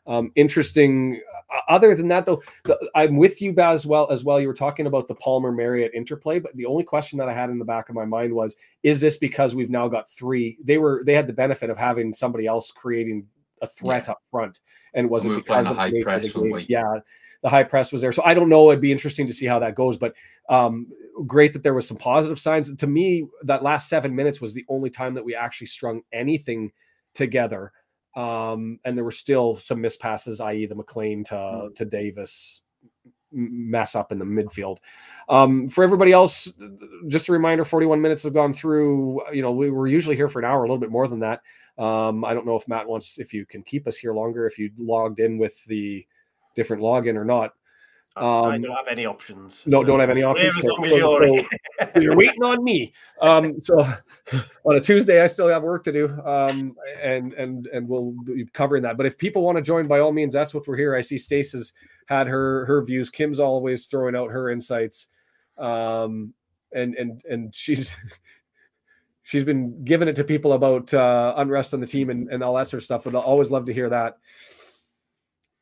um, interesting. Uh, other than that, though, the, I'm with you, Baz, well as well. You were talking about the Palmer Marriott interplay, but the only question that I had in the back of my mind was, is this because we've now got three? They were they had the benefit of having somebody else creating a threat Yeah. up front, and was We it because of a high the press, the weren't game? we? Yeah, the high press was there. So I don't know. It'd be interesting to see how that goes, but um, great that there was some positive signs. To me, that last seven minutes was the only time that we actually strung anything together. Um, and there were still some mispasses, i.e., the McClean to to Davies mess up in the midfield. Um, for everybody else, just a reminder: 41 minutes have gone through. You know, we were usually here for an hour, a little bit more than that. Um, I don't know if Matt wants, if you can keep us here longer, if you logged in with the different login or not. I- I Um, don't have any options. No, so don't have any options. So- so- you're so- you're waiting on me. Um, so on a Tuesday, I still have work to do, um, and and and we'll be covering that. But if people want to join, by all means, that's what we're here. I see Stace has had her her views. Kim's always throwing out her insights, um, and and and she's. She's been giving it to people about uh, unrest on the team and, and all that sort of stuff. And I'll always love to hear that.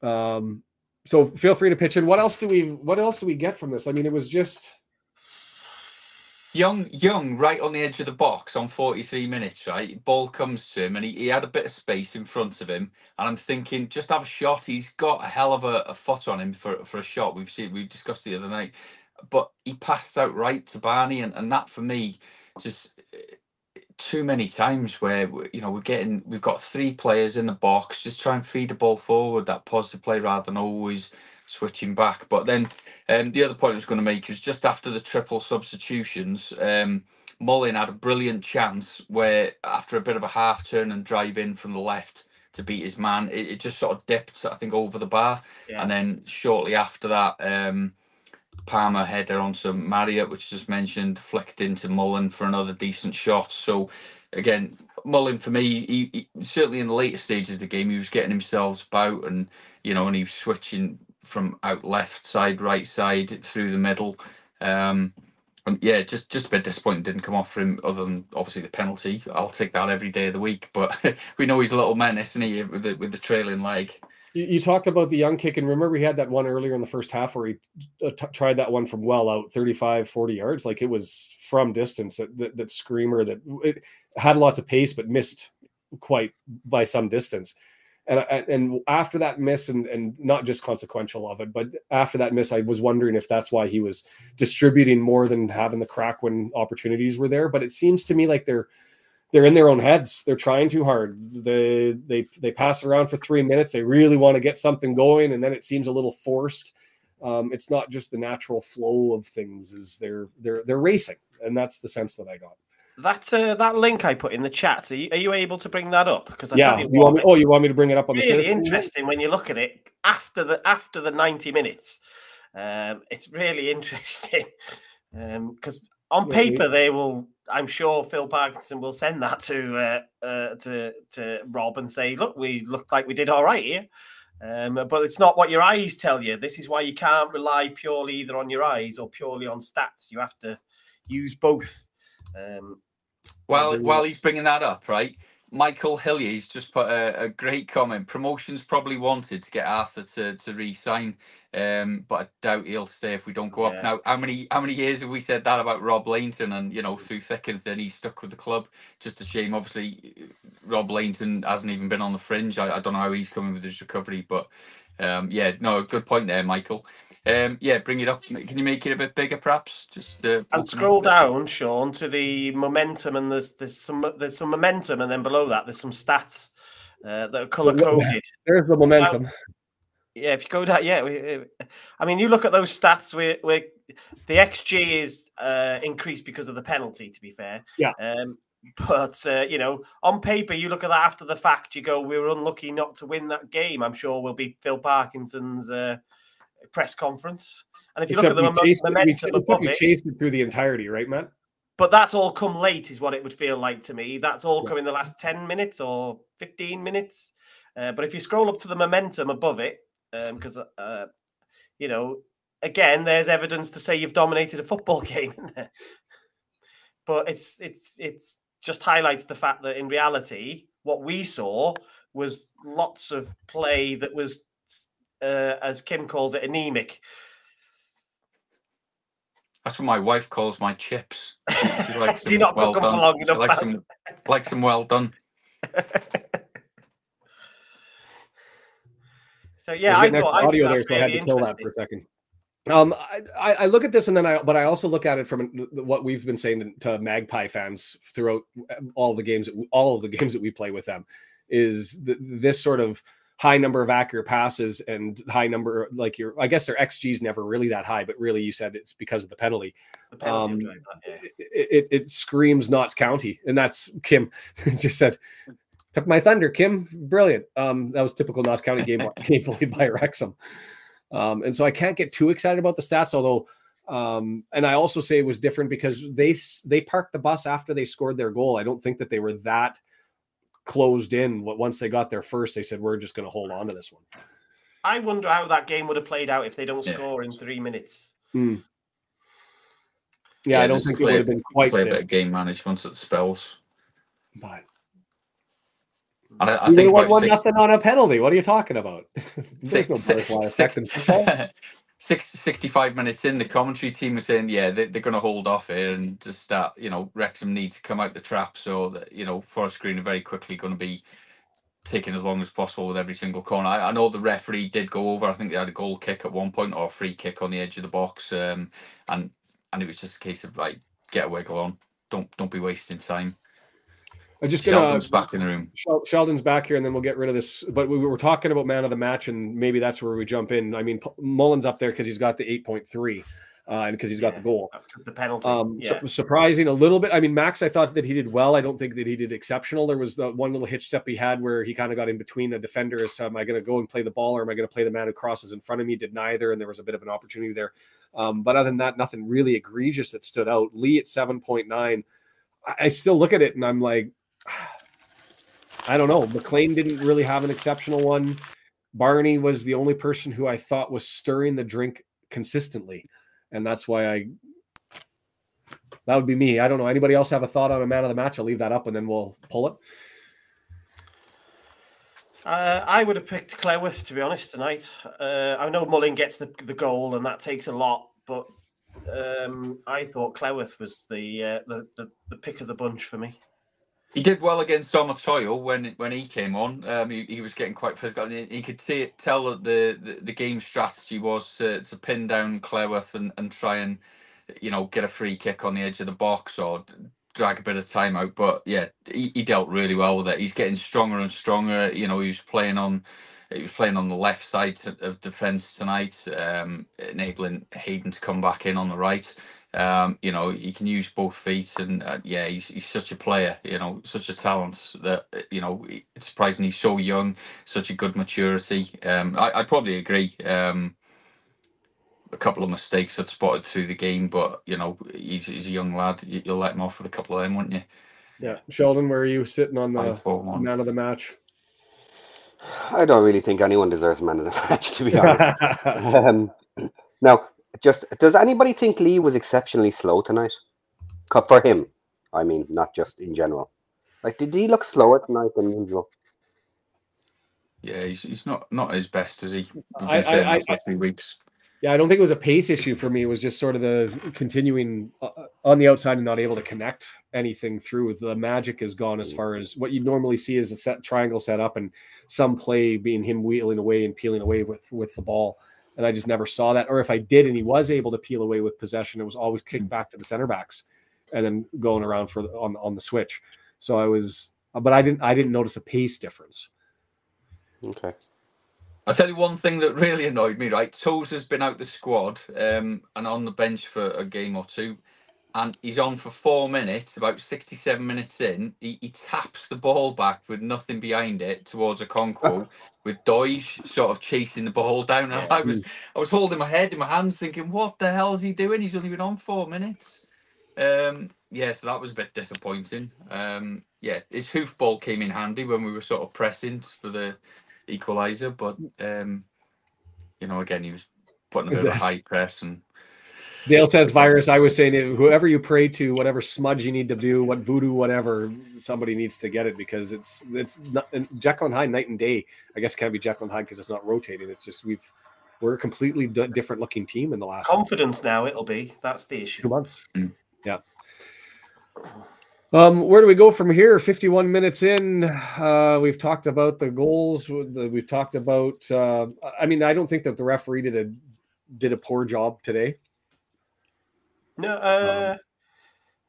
Um, so feel free to pitch in. What else do we what else do we get from this? I mean, it was just Young, young, right on the edge of the box on 43 minutes, right? Ball comes to him and he, he had a bit of space in front of him. And I'm thinking, just have a shot. He's got a hell of a, a foot on him for, for a shot. We've seen, We've discussed the other night. But he passed out right to Barney. And, and that for me, just too many times where, we- you know, we're getting, we've got three players in the box, just try and feed the ball forward, that positive play rather than always switching back. But then um, the other point I was going to make is just after the triple substitutions, um, Mullin had a brilliant chance where after a bit of a half turn and drive in from the left to beat his man, it, it just sort of dipped, I think, over the bar. Yeah. And then shortly after that, um, Palmer header onto Marriott, which just mentioned, flicked into Mullin for another decent shot. So again, Mullin for me, he, he certainly in the later stages of the game, he was getting himself about and you know, and he was switching from out left side, right side, through the middle. Um, and yeah, just just a bit disappointing didn't come off for him, other than obviously the penalty. I'll take that every day of the week. But we know he's a little menace, isn't he, with the, with the trailing leg. You, you talked about the young kick, and remember we had that one earlier in the first half where he uh, t- tried that one from well out 35, 40 yards. Like it was from distance that that, that screamer that had lots of pace but missed quite by some distance. And and after that miss, and and not just consequential of it, but after that miss, I was wondering if that's why he was distributing more than having the crack when opportunities were there. But it seems to me like they're they're in their own heads. They're trying too hard. They they they pass around for three minutes. They really want to get something going, and then it seems a little forced. Um, it's not just the natural flow of things. Is they're they're they're racing, and that's the sense that I got. That uh, that link I put in the chat. Are you, are you able to bring that up? Because I yeah. you You want me, oh, you want me to bring it up on the really screen? interesting when you look at it after the after the ninety minutes. Um, it's really interesting because on Yeah, we- paper they will. I'm sure Phil Parkinson will send that to uh, uh, to to Rob and say, "Look, we look like we did all right here." Um, but it's not what your eyes tell you. This is why you can't rely purely either on your eyes or purely on stats. You have to use both. Um, While bring while he's bringing that up, right? Michael Hillier's just put a, a great comment. Promotions probably wanted to get Arthur to, to re-sign, um, but I doubt he'll stay if we don't go Yeah. up. Now, how many how many years have we said that about Rob Lainton? And you know, through thick and thin, he's stuck with the club. Just a shame. Obviously, Rob Lainton hasn't even been on the fringe. I, I don't know how he's coming with his recovery, but um, yeah, no, good point there, Michael. Um, yeah, bring it up. Can you make it a bit bigger, perhaps? Just uh, And scroll down, Sean, to the momentum, and there's there's some there's some momentum, and then below that there's some stats uh, that are color coded. There's the momentum. Yeah, if you go down, yeah, we, uh, I mean, you look at those stats. We we the xG is uh, increased because of the penalty. To be fair, Yeah. Um, but uh, you know, on paper, you look at that after the fact. You go, we were unlucky not to win that game. I'm sure we'll be Phil Parkinson's uh, press conference. And if you Except look at the we chased, we, momentum except above we chased it through the entirety, right, Matt? but that's all come late, is what it would feel like to me. That's all Yeah. come in the last 10 minutes or 15 minutes. Uh, but if you scroll up to the momentum above it, because, uh, you know, again, there's evidence to say you've dominated a football game. But it's, it's, it's just highlights the fact that in reality, what we saw was lots of play that was, uh, as Kim calls it, anemic. That's what my wife calls my chips. She likes them not well done. long She enough, likes them, likes them well done. So yeah, I I thought extra I audio there, so I had to kill that for a second. Um, I, I I look at this and then I, but I also look at it from what we've been saying to Magpie fans throughout all the games, that all of the games that we play with them, is th- this sort of high number of accurate passes and high number, like your, I guess their XG is never really that high, but really you said it's because of the penalty. The penalty Um, that, yeah. It, it, it screams Notts County, and that's Kim just said. Took my thunder, Kim. Brilliant. Um, that was typical Notts County game game played by Wrexham. Um, and so I can't get too excited about the stats, although um, and I also say it was different because they they parked the bus after they scored their goal. I don't think that they were that closed in. What once they got there first, they said we're just going to hold on to this one. I wonder how that game would have played out if they don't Yeah. score in three minutes. Hmm. Yeah, I don't just think it would have been quite Play a bit of game management at spells. But And I, I think won one six, nothing on a penalty. What are you talking about? There's six, no six, butterfly effect in football. six, six, 65 minutes in, the commentary team was saying, yeah, they, they're going to hold off here and just start, you know, Wrexham need to come out the trap. So, that, you know, Forest Green are very quickly going to be taking as long as possible with every single corner. I, I know the referee did go over. I think they had a goal kick at one point or a free kick on the edge of the box. Um, and and it was just a case of like, get a wiggle on. Don't don't be wasting time. I'm just gonna Sheldon's back in the room. Sheldon's back here, and then we'll get rid of this. But we were talking about man of the match, and maybe that's where we jump in. I mean, P- Mullin's up there because he's got the 8.3, uh, and because he's got the goal. The penalty. Um, su- yeah. surprising a little bit. I mean, Max, I thought that he did well. I don't think that he did exceptional. There was the one little hitch step he had where he kind of got in between the defender as to am I going to go and play the ball or am I going to play the man who crosses in front of me? Did neither, and there was a bit of an opportunity there. Um, but other than that, nothing really egregious that stood out. Lee at 7.9. I, I still look at it and I'm like, I don't know. McClean didn't really have an exceptional one. Barney was the only person who I thought was stirring the drink consistently. And that's why I that would be me. I don't know. Anybody else have a thought on a man of the match? I'll leave that up and then we'll pull it. Uh, I would have picked Cleworth to be honest tonight. Uh, I know Mullin gets the, the goal and that takes a lot, but um, I thought Cleworth was the, uh, the the the pick of the bunch for me. He did well against Domatoyo when when he came on. Um, he, he was getting quite physical. And could see it, tell that the, the, the game strategy was to, to pin down Cleworth and, and try and you know get a free kick on the edge of the box or drag a bit of time out. But yeah, he, he dealt really well with it. He's getting stronger and stronger. You know, he was playing on he was playing on the left side of defence tonight, um, enabling Hayden to come back in on the right. Um, you know, he can use both feet, and uh, yeah, he's he's such a player. You know, such a talent that uh, you know he- it's surprising he's so young, such a good maturity. Um, I I probably agree. Um, a couple of mistakes I'd spotted through the game, but you know, he's he's a young lad. You- You'll let him off with a couple of them, won't you? Yeah. Sheldon, where are you sitting on the man of the match? I don't really think anyone deserves man of the match, to be honest. um, now, just does anybody think Lee was exceptionally slow tonight? Co- For him, I mean, not just in general. Like, did he look slower tonight than usual? Yeah, he's, he's not not his best, is he? We've I- been saying I- that few weeks. yeah, I don't think it was a pace issue for me. It was just sort of the continuing uh, on the outside and not able to connect anything through. The magic is gone as far as what you normally see is a set triangle set up and some play being him wheeling away and peeling away with with the ball. And I just never saw that. Or if I did and he was able to peel away with possession, it was always kicked back to the center backs and then going around for the, on on the switch. So I was, but I didn't I didn't notice a pace difference. Okay. I'll tell you one thing that really annoyed me, right? Toes has been out the squad um, and on the bench for a game or two, and he's on for four minutes, about 67 minutes in. He, he taps the ball back with nothing behind it towards Okonkwo, with Doidge sort of chasing the ball down. And I was I was holding my head in my hands thinking, what the hell is he doing? He's only been on four minutes. Um, yeah, so that was a bit disappointing. Um, yeah, his hoofball came in handy when we were sort of pressing for the equaliser, but um, you know, again, he was putting a bit of a high press and Dale says virus. I was saying it, whoever you pray to, whatever smudge you need to do, what voodoo, whatever, somebody needs to get it because it's it's not, Jekyll and Hyde night and day. I guess it can't be Jekyll and Hyde because it's not rotating. It's just we've we're a completely d- different looking team in the last confidence now. It'll be that's the issue. two months. Yeah. Um, where do we go from here? 51 minutes in. Uh, we've talked about the goals. We've talked about. Uh, I mean, I don't think that the referee did a did a poor job today. No, uh,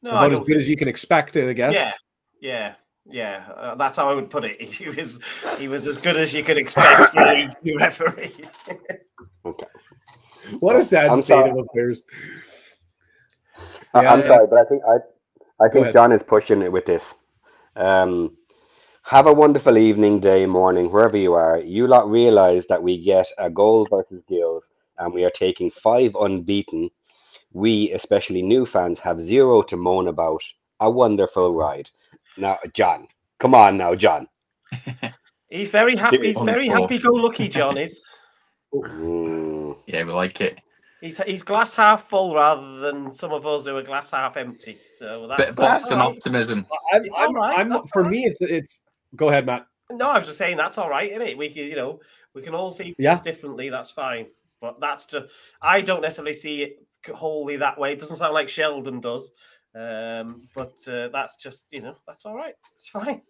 no, About as don't good think- as you can expect, it, I guess. Yeah, yeah, yeah. Uh, that's how I would put it. He was he was as good as you could expect for a League Two referee. What a sad I'm state sorry. of affairs. I- Yeah, I'm yeah. sorry, but I think I, I think. John is pushing it with this. Um, have a wonderful evening, day, morning, wherever you are. You lot realize that we get a goal versus Gills, and we are taking five unbeaten. We, especially new fans, have zero to moan about. A wonderful ride. Now, John, come on now, John. He's very happy. He's very fourth. happy-go-lucky. John is. Mm, Yeah, we like it. He's he's glass half full rather than some of us who are glass half empty. So that's, Bit of that's Boston all right. optimism. I'm, It's I'm, all right, I'm- that's for all me, it's it's. Go ahead, Matt. No, I was just saying that's all right, isn't it? We can, you know, we can all see things Yeah. differently. That's fine. But that's just I don't necessarily see it wholly that way. It doesn't sound like Sheldon does. Um, but uh, that's just you know that's all right. It's fine.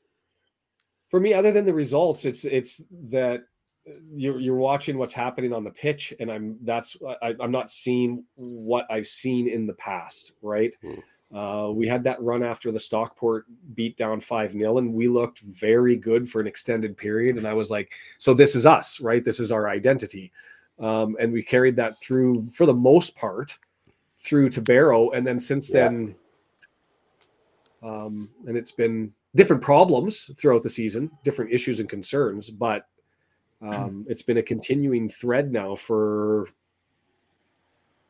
For me, other than the results, it's it's that you're you're watching what's happening on the pitch, and I'm that's I, I'm not seeing what I've seen in the past. Right. Hmm. Uh, we had that run after the Stockport beat down 5 0, and we looked very good for an extended period. And I was like, so this is us, right? This is our identity. Um, and we carried that through, for the most part, through to Barrow. And then since Yeah. then, um, and it's been different problems throughout the season, different issues and concerns, but um, it's been a continuing thread now for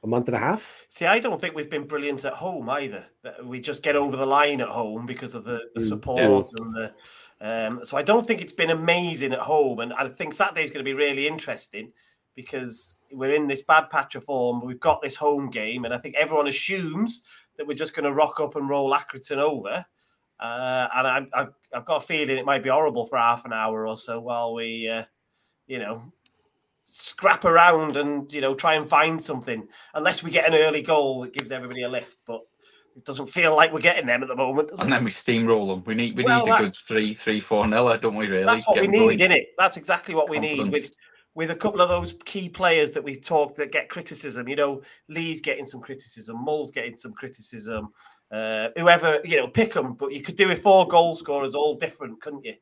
a month and a half. See, I don't think we've been brilliant at home either. We just get over the line at home because of the, the Mm. support and the. Um, so I don't think it's been amazing at home, and I think Saturday's going to be really interesting because we're in this bad patch of form. We've got this home game, and I think everyone assumes that we're just going to rock up and roll Accrington over. Uh, and I'm, I've, I've got a feeling it might be horrible for half an hour or so while we, uh, you know, scrap around and you know try and find something unless we get an early goal that gives everybody a lift. But it doesn't feel like we're getting them at the moment. Does it? And then we steamroll them. We need we Well, need a good three, three, four nil, don't we? Really? That's what Get we need, going. it? That's exactly what we need with a couple of those key players that we talked that get criticism. You know, Lee's getting some criticism, Mull's getting some criticism. Uh, whoever you know, pick them. But you could do with four goal scorers, all different, couldn't you?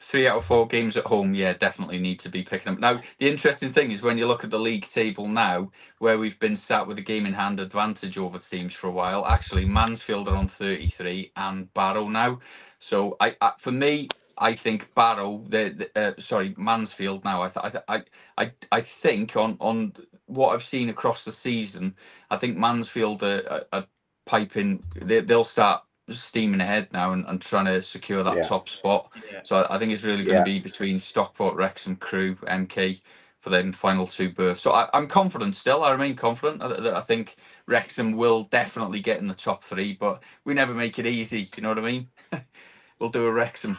Three out of four games at home, yeah, definitely need to be picking up. Now, the interesting thing is when you look at the league table now, where we've been sat with a game in hand advantage over teams for a while, actually Mansfield are on 33 and Barrow now. So, I, I for me, I think Barrow, the, the uh, sorry, Mansfield now. I, th- I, th- I, I, I think on on what I've seen across the season, I think Mansfield are, are, are piping. They, they'll start steaming ahead now and, and trying to secure that Yeah. top spot. Yeah. So I, I think it's really going Yeah. to be between Stockport, Wrexham, Crewe, MK for the final two berths. So I, I'm confident still. I remain confident that, that I think Wrexham will definitely get in the top three, but we never make it easy. You know what I mean? we'll do a Wrexham.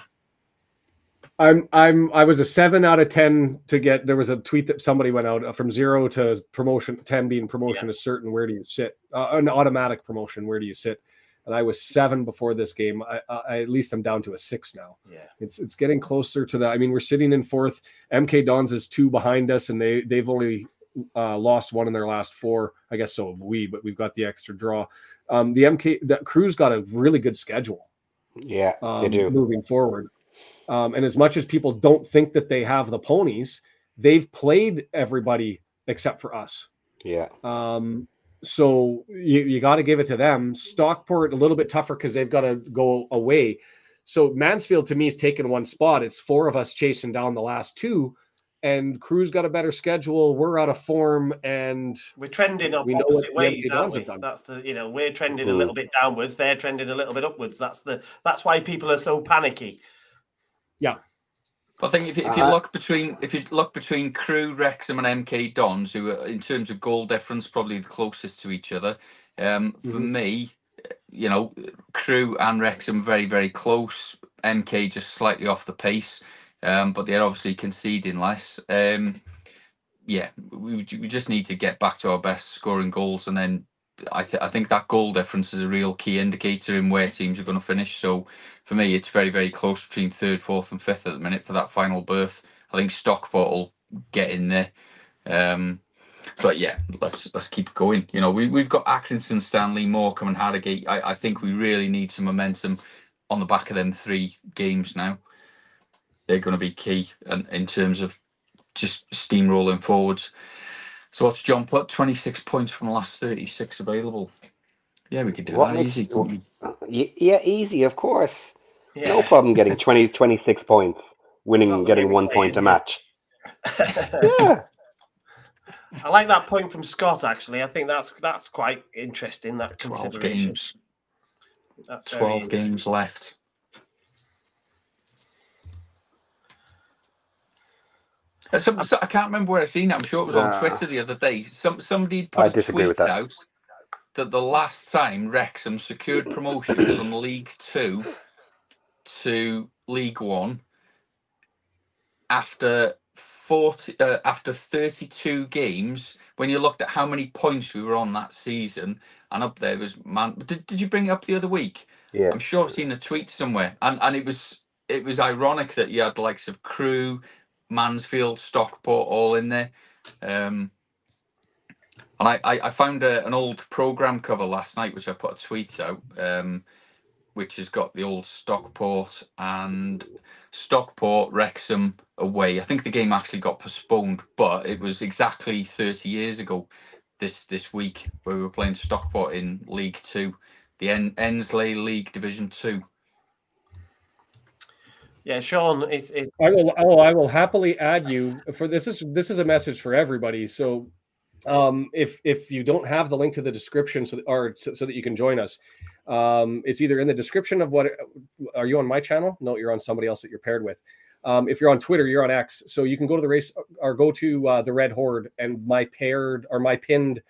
I'm I'm I was a seven out of ten to get. There was a tweet that somebody went out uh, from zero to promotion, ten being promotion is certain. Where do you sit? Uh, an automatic promotion. Where do you sit? And I was seven before this game. I, I at least I'm down to a six now. Yeah. It's it's getting closer to that. I mean, we're sitting in fourth. MK Dons is two behind us, and they they've only uh, lost one in their last four. I guess so have we, but we've got the extra draw. Um, the MK that Crewe's got a really good schedule yeah, they um, do. moving forward. Um, and as much as people don't think that they have the ponies, they've played everybody except for us. Yeah, Um, so you, you got to give it to them. Stockport a little bit tougher because they've got to go away. So Mansfield to me is taking one spot. It's four of us chasing down the last two, and Crewe's got a better schedule. We're out of form, and We're trending up We know opposite what the ways, MK aren't Dons we? That's the you know we're trending a Mm. little bit downwards. They're trending a little bit upwards. That's the that's why people are so panicky. I think if, you- if you Uh, look between if you look between Crewe, Wrexham, and MK Dons, who are in terms of goal difference probably the closest to each other. Um, for Mhm. me, you know, Crewe and Wrexham very very close. MK just slightly off the pace, um, but they're obviously conceding less. Um, yeah, we we just need to get back to our best scoring goals, and then I th- I think that goal difference is a real key indicator in where teams are going to finish. So for me, it's very, very close between third, fourth, and fifth at the minute for that final berth. I think Stockport will get in there. Um, but yeah, let's let's keep going. You know, we we've got Accrington, Stanley, Morecambe, and Harrogate. I, I think we really need some momentum on the back of them three games now. They're going to be key, and in terms of just steamrolling forwards. So what's John put? Twenty six points from the last thirty six available. Yeah, we could do What that makes- easy. Y- Yeah, easy, of course. Yeah. No problem getting 20, 26 points, winning, Well, getting one point a match. Yeah, I like that point from Scott. Actually, I think that's that's quite interesting. That 12 consideration. games. That's 12 games left. Uh, Some, so- I can't remember where I seen it. I'm sure it was on Nah. Twitter the other day. Some somebody put I a tweet with that. out that the last time Wrexham secured promotion from League Two to League One after 40 uh, after 32 games when you looked at how many points we were on that season and up there was man did, did you bring it up the other week yeah. I'm sure I've seen a tweet somewhere, and and it was it was ironic that you had likes of Crewe, Mansfield, Stockport all in there. Um, and I, I, I found a, an old program cover last night, which I put a tweet out, um, which has got the old Stockport and Stockport Wrexham away. I think the game actually got postponed, but it was exactly 30 years ago this this week where we were playing Stockport in League Two the en- Endsleigh League Division Two. Yeah, Sean is. is I will. Oh, I will happily add you for this. Is this is a message for everybody? So, um, if if you don't have the link to the description, so or so, so that you can join us, um, it's either in the description of what. Are you on my channel? No, you're on somebody else that you're paired with. Um, if you're on Twitter, you're on X, so you can go to the race or go to uh, the Red Horde, and my paired or my pinned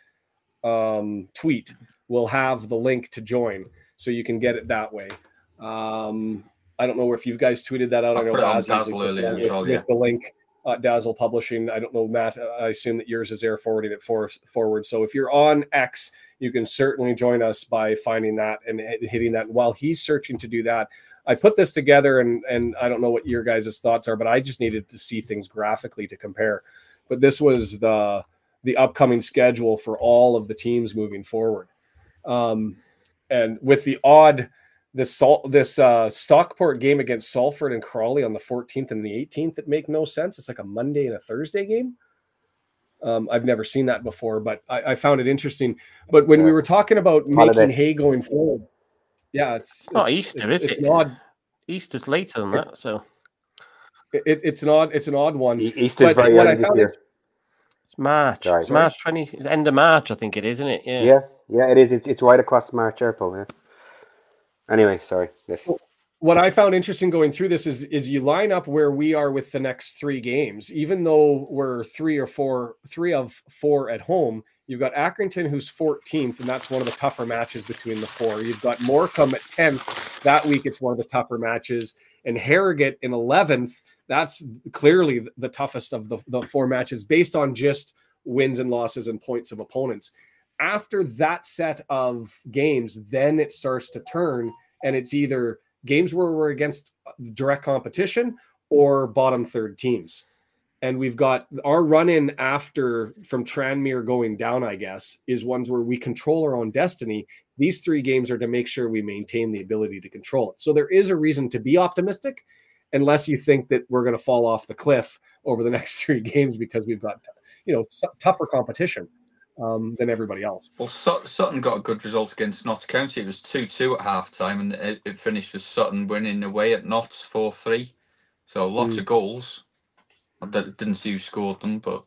um, tweet will have the link to join, so you can get it that way. Um, I don't know if you guys tweeted that out. I I know put it on Baz usually Dazzle puts earlier out as with, well, with the link. Uh, Dazzle Publishing. I don't know, Matt. I assume that yours is there forwarding it for forward. So if you're on X, you can certainly join us by finding that and hitting that. While he's searching to do that, I put this together, and and I don't know what your guys' thoughts are, but I just needed to see things graphically to compare. But this was the the upcoming schedule for all of the teams moving forward, um, and with the odd this salt this uh Stockport game against Salford and Crawley on the 14th and the 18th that make no sense. It's like a Monday and a Thursday game. Um, I've never seen that before, but I, I found it interesting. But when we were talking about Holiday. making hay going forward, yeah, it's Not it's, Easter, it's, is it's it? an odd Easter's later than that, so it, it's an odd it's an odd one. Easter's But very what I early this found year. it's March. Sorry. It's March twenty, end of March, I think it is, isn't it? Yeah. Yeah, yeah, it is. It's, it's right across March, April. Yeah. Anyway, sorry. Yes. what I found interesting going through this is is you line up where we are with the next three games, even though we're three or four, three of four at home. You've got Accrington, who's 14th, and that's one of the tougher matches between the four. You've got Morecambe at 10th. That week, it's one of the tougher matches. And Harrogate in 11th. That's clearly the toughest of the, the four matches based on just wins and losses and points of opponents. After that set of games, then it starts to turn, and it's either games where we're against uh, direct competition or bottom third teams. And we've got our run in after from Tranmere going down, I guess, is ones where we control our own destiny. These three games are to make sure we maintain the ability to control it. So there is a reason to be optimistic, unless you think that we're going to fall off the cliff over the next three games because we've got, you know, tougher competition um, than everybody else. Well, Sutton got a good result against Notts County. It was two-two at half time, and it, it finished with Sutton winning away at Notts four-three. So lots Mm. of goals. I didn't see who scored them, but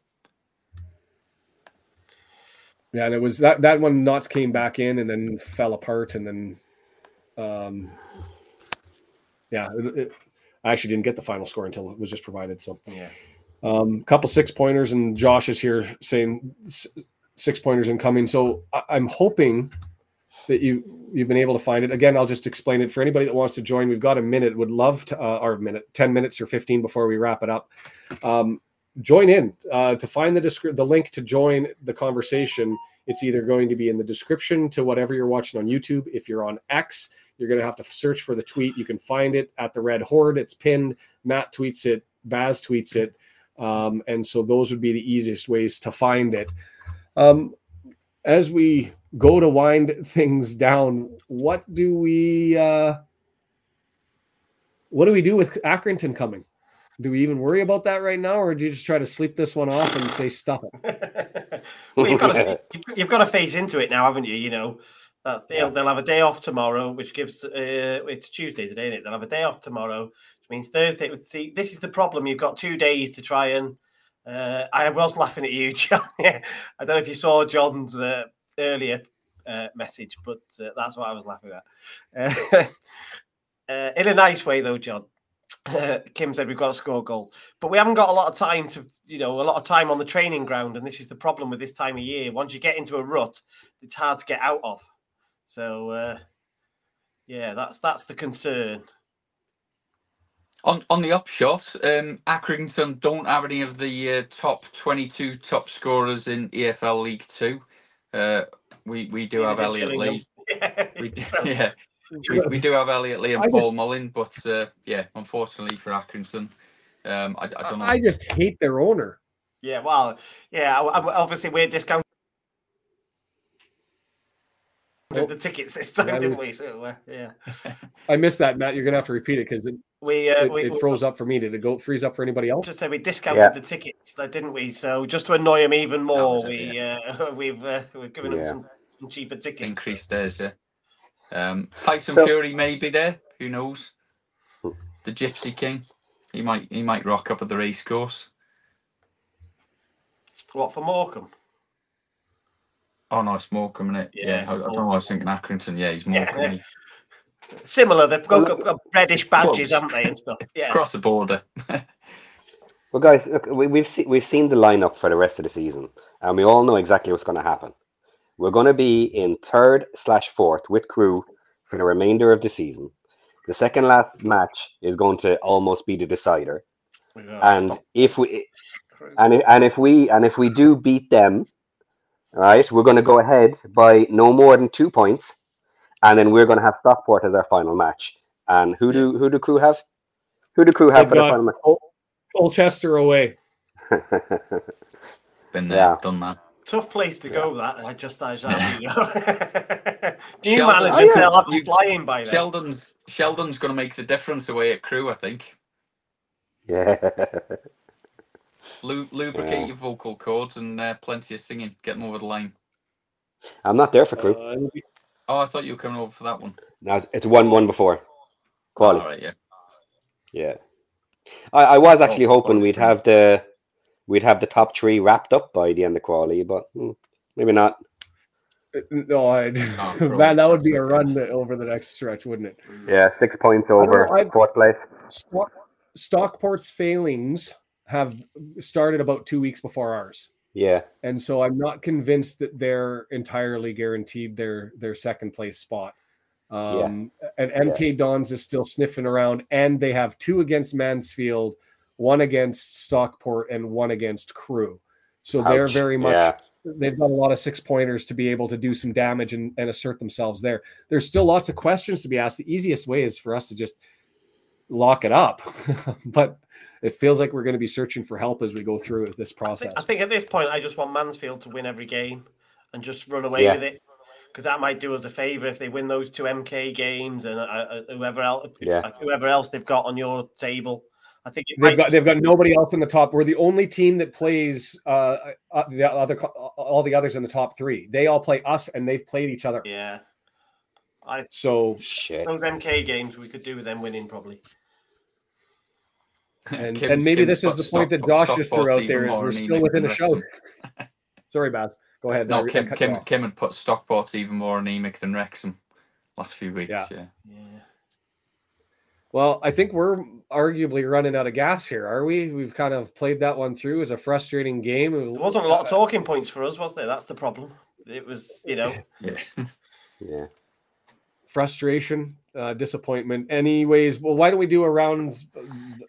Yeah, and it was that that one. Notts came back in and then fell apart, and then, um, yeah, it, it- I actually didn't get the final score until it was just provided. So, Yeah. um, couple six pointers, and Josh is here saying s- six pointers incoming. So I- I'm hoping that you you've been able to find it. Again, I'll just explain it for anybody that wants to join. We've got a minute. Would love to, uh, a minute, ten minutes or fifteen before we wrap it up. Um, join in uh, to find the descri- the link to join the conversation. It's either going to be in the description to whatever you're watching on YouTube. If you're on X, you're going to have to search for the tweet. You can find it at the Red Horde. It's pinned. Matt tweets it. Baz tweets it. Um, and so those would be the easiest ways to find it. Um, as we go to wind things down, what do we uh, what do we do with Accrington coming? Do we even worry about that right now, or do you just try to sleep this one off and say stuff it? well, you've got to you've got to phase into it now, haven't you? You know, that's they'll, they'll have a day off tomorrow, which gives uh, it's Tuesday today, isn't it? They'll have a day off tomorrow, which means Thursday. See, this is the problem. You've got two days to try and. Uh, I was laughing at you, John. I don't know if you saw John's uh, earlier uh, message, but uh, that's what I was laughing at. Uh, uh, in a nice way, though, John. Kim said we've got to score goals, but we haven't got a lot of time to, you know, a lot of time on the training ground, and this is the problem with this time of year. Once you get into a rut, it's hard to get out of. So, yeah, that's that's the concern. On on the upshot, um, Accrington don't have any of the uh, top 22 top scorers in EFL League Two. Uh, we we do have Elliot Gillingham. Lee. We, yeah, we, we do have Elliot Lee and I Paul Mullin, but uh, yeah, unfortunately for Accrington, um, I, I don't know. I just hate their owner. Yeah, well, yeah, I- I- obviously we're discounting Oh. the tickets this time, Yeah, didn't we- we? So, uh, yeah, I missed that, Matt. You're gonna have to repeat it because it, we uh, it, we, it froze up for me. Did it go freeze up for anybody else? just said we discounted Yeah. the tickets, though, didn't we? So just to annoy them even more, it, we uh, we've uh, we've given them some, some cheaper tickets. Increased theirs. Yeah. Um, Tyson So- Fury may be there. Who knows? Hmm. The Gypsy King. He might he might rock up at the race course. What for Morecambe? Oh nice, it's Morecambe, isn't it? Yeah, Yeah, I, I don't know. I was thinking Accrington. Yeah, he's Yeah. Morecambe. Similar, they've got, got, got reddish badges, close. haven't they, and stuff? It's Yeah, across the border. Well, guys, look, we, we've se- we've seen the lineup for the rest of the season, and we all know exactly what's going to happen. We're going to be in third slash fourth with Crewe for the remainder of the season. The second last match is going to almost be the decider, We've and Stock- if we and if, and if we and if we do beat them, right, we're going to go ahead by no more than two points, and then we're going to have Stockport as our final match. And who do who do Crewe have? Who do Crewe have They've for the got final Col- Colchester away. Been there, Yeah. done that. Tough place to go, that. Like just as Yeah. you know. New Sheldon- managers, Oh, yeah. they'll have them You- flying by then. Sheldon's Sheldon's going to make the difference away at Crewe. I think. yeah. Lu- lubricate Yeah. your vocal cords and uh, plenty of singing. Get them over the line. I'm not there for Crewe. Uh, Oh, I thought you were coming over for that one. No, it's- it's one one before. Quali. All right, yeah. Yeah. I, I was actually Oh, hoping we'd have the we'd have the top three wrapped up by the end of quali, but hmm, maybe not. no, I, probably man, that would be a run over the next stretch, wouldn't it? Yeah, six points over know, fourth place. Stock, Stockport's failings have started about two weeks before ours. Yeah. and so I'm not convinced that they're entirely guaranteed their their second place spot. Um, And MK Dons is still sniffing around, and they have two against Mansfield, one against Stockport, and one against Crewe. So they're very much Yeah. they've got a lot of six pointers to be able to do some damage and, and assert themselves there. There's still lots of questions to be asked. The easiest way is for us to just lock it up, but it feels like we're going to be searching for help as we go through this I process. think, I think at this point, I just want Mansfield to win every game and just run away Yeah. with it. Because that might do us a favour if they win those two MK games and uh, uh, whoever else, Yeah. whoever else they've got on your table. I think They've got just- they've got nobody else in the top. We're the only team that plays uh, uh the other all the others in the top three. They all play us, and they've played each other. yeah. I So Shit. those MK games we could do with them winning probably. and, Kim's- and maybe Kim's this is put the point that Stock- Josh just threw out there even is more we're still within than a show. Sorry, Baz. Go ahead. No, I Kim, cut Kim, off. Kim had put Stockport's even more anemic than Wrexham last few weeks. Yeah. Yeah. Yeah. Well, I think we're arguably running out of gas here, are we? We've kind of played that one through as a frustrating game. There wasn't a lot of talking points for us, was there? That's the problem. It was, you know. Yeah. Yeah. frustration, uh, disappointment. Anyways, well, why don't we do around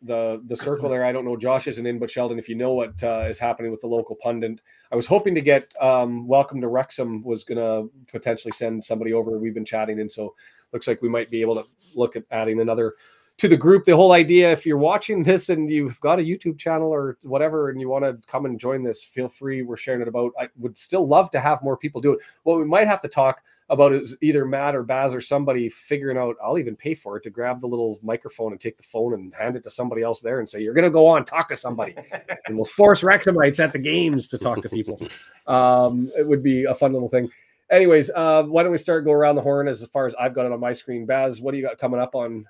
the the circle there? I don't know. Josh isn't in, but Sheldon, if you know what uh, is happening with the local pundit, I was hoping to get um, Welcome to Wrexham was going to potentially send somebody over. We've been chatting, and so looks like we might be able to look at adding another to the group. The whole idea, if you're watching this and you've got a YouTube channel or whatever, and you want to come and join this, feel free. We're sharing it about. I would still love to have more people do it. What we might have to talk about is either Matt or Baz or somebody figuring out. I'll even pay for it to grab the little microphone and take the phone and hand it to somebody else there and say, "You're going to go on, talk to somebody," and we'll force Wrexhamites at the games to talk to people. Um, it would be a fun little thing. Anyways, uh, why don't we start go around the horn as far as I've got it on my screen? Baz, what do you got coming up on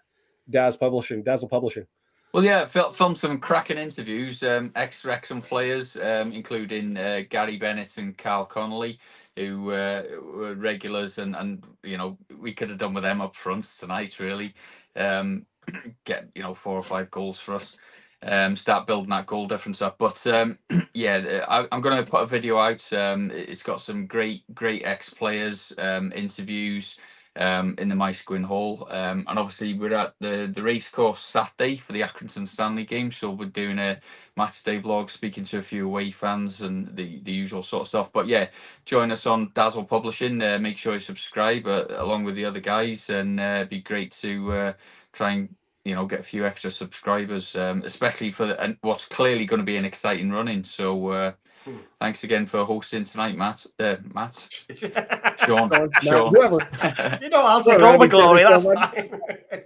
Daz Publishing, Dazzle Publishing? Well, yeah, fil- filmed some cracking interviews, um, ex Wrexham players, um, including uh, Gary Bennett and Carl Connolly, who uh, were regulars, and and you know we could have done with them up front tonight, really. Um, get you know four or five goals for us. Um, start building that goal difference up. But um, yeah, I, I'm going to put a video out. Um, it- it's got some great, great ex players um, interviews um, in the Maesgwyn Hall. Um, and obviously, we're at the, the racecourse Saturday for the Accrington Stanley game. So we're doing a match day vlog, speaking to a few away fans and the, the usual sort of stuff. But yeah, join us on Dazzle Publishing. Uh, make sure you subscribe uh, along with the other guys, and uh, be great to uh, try and you know get a few extra subscribers, um, especially for the, what's clearly going to be an exciting running. So. Thanks again for hosting tonight, Matt. Uh, Matt, you Sean, Matt, Sean. whoever. know, I'll take all the glory. That's so fine.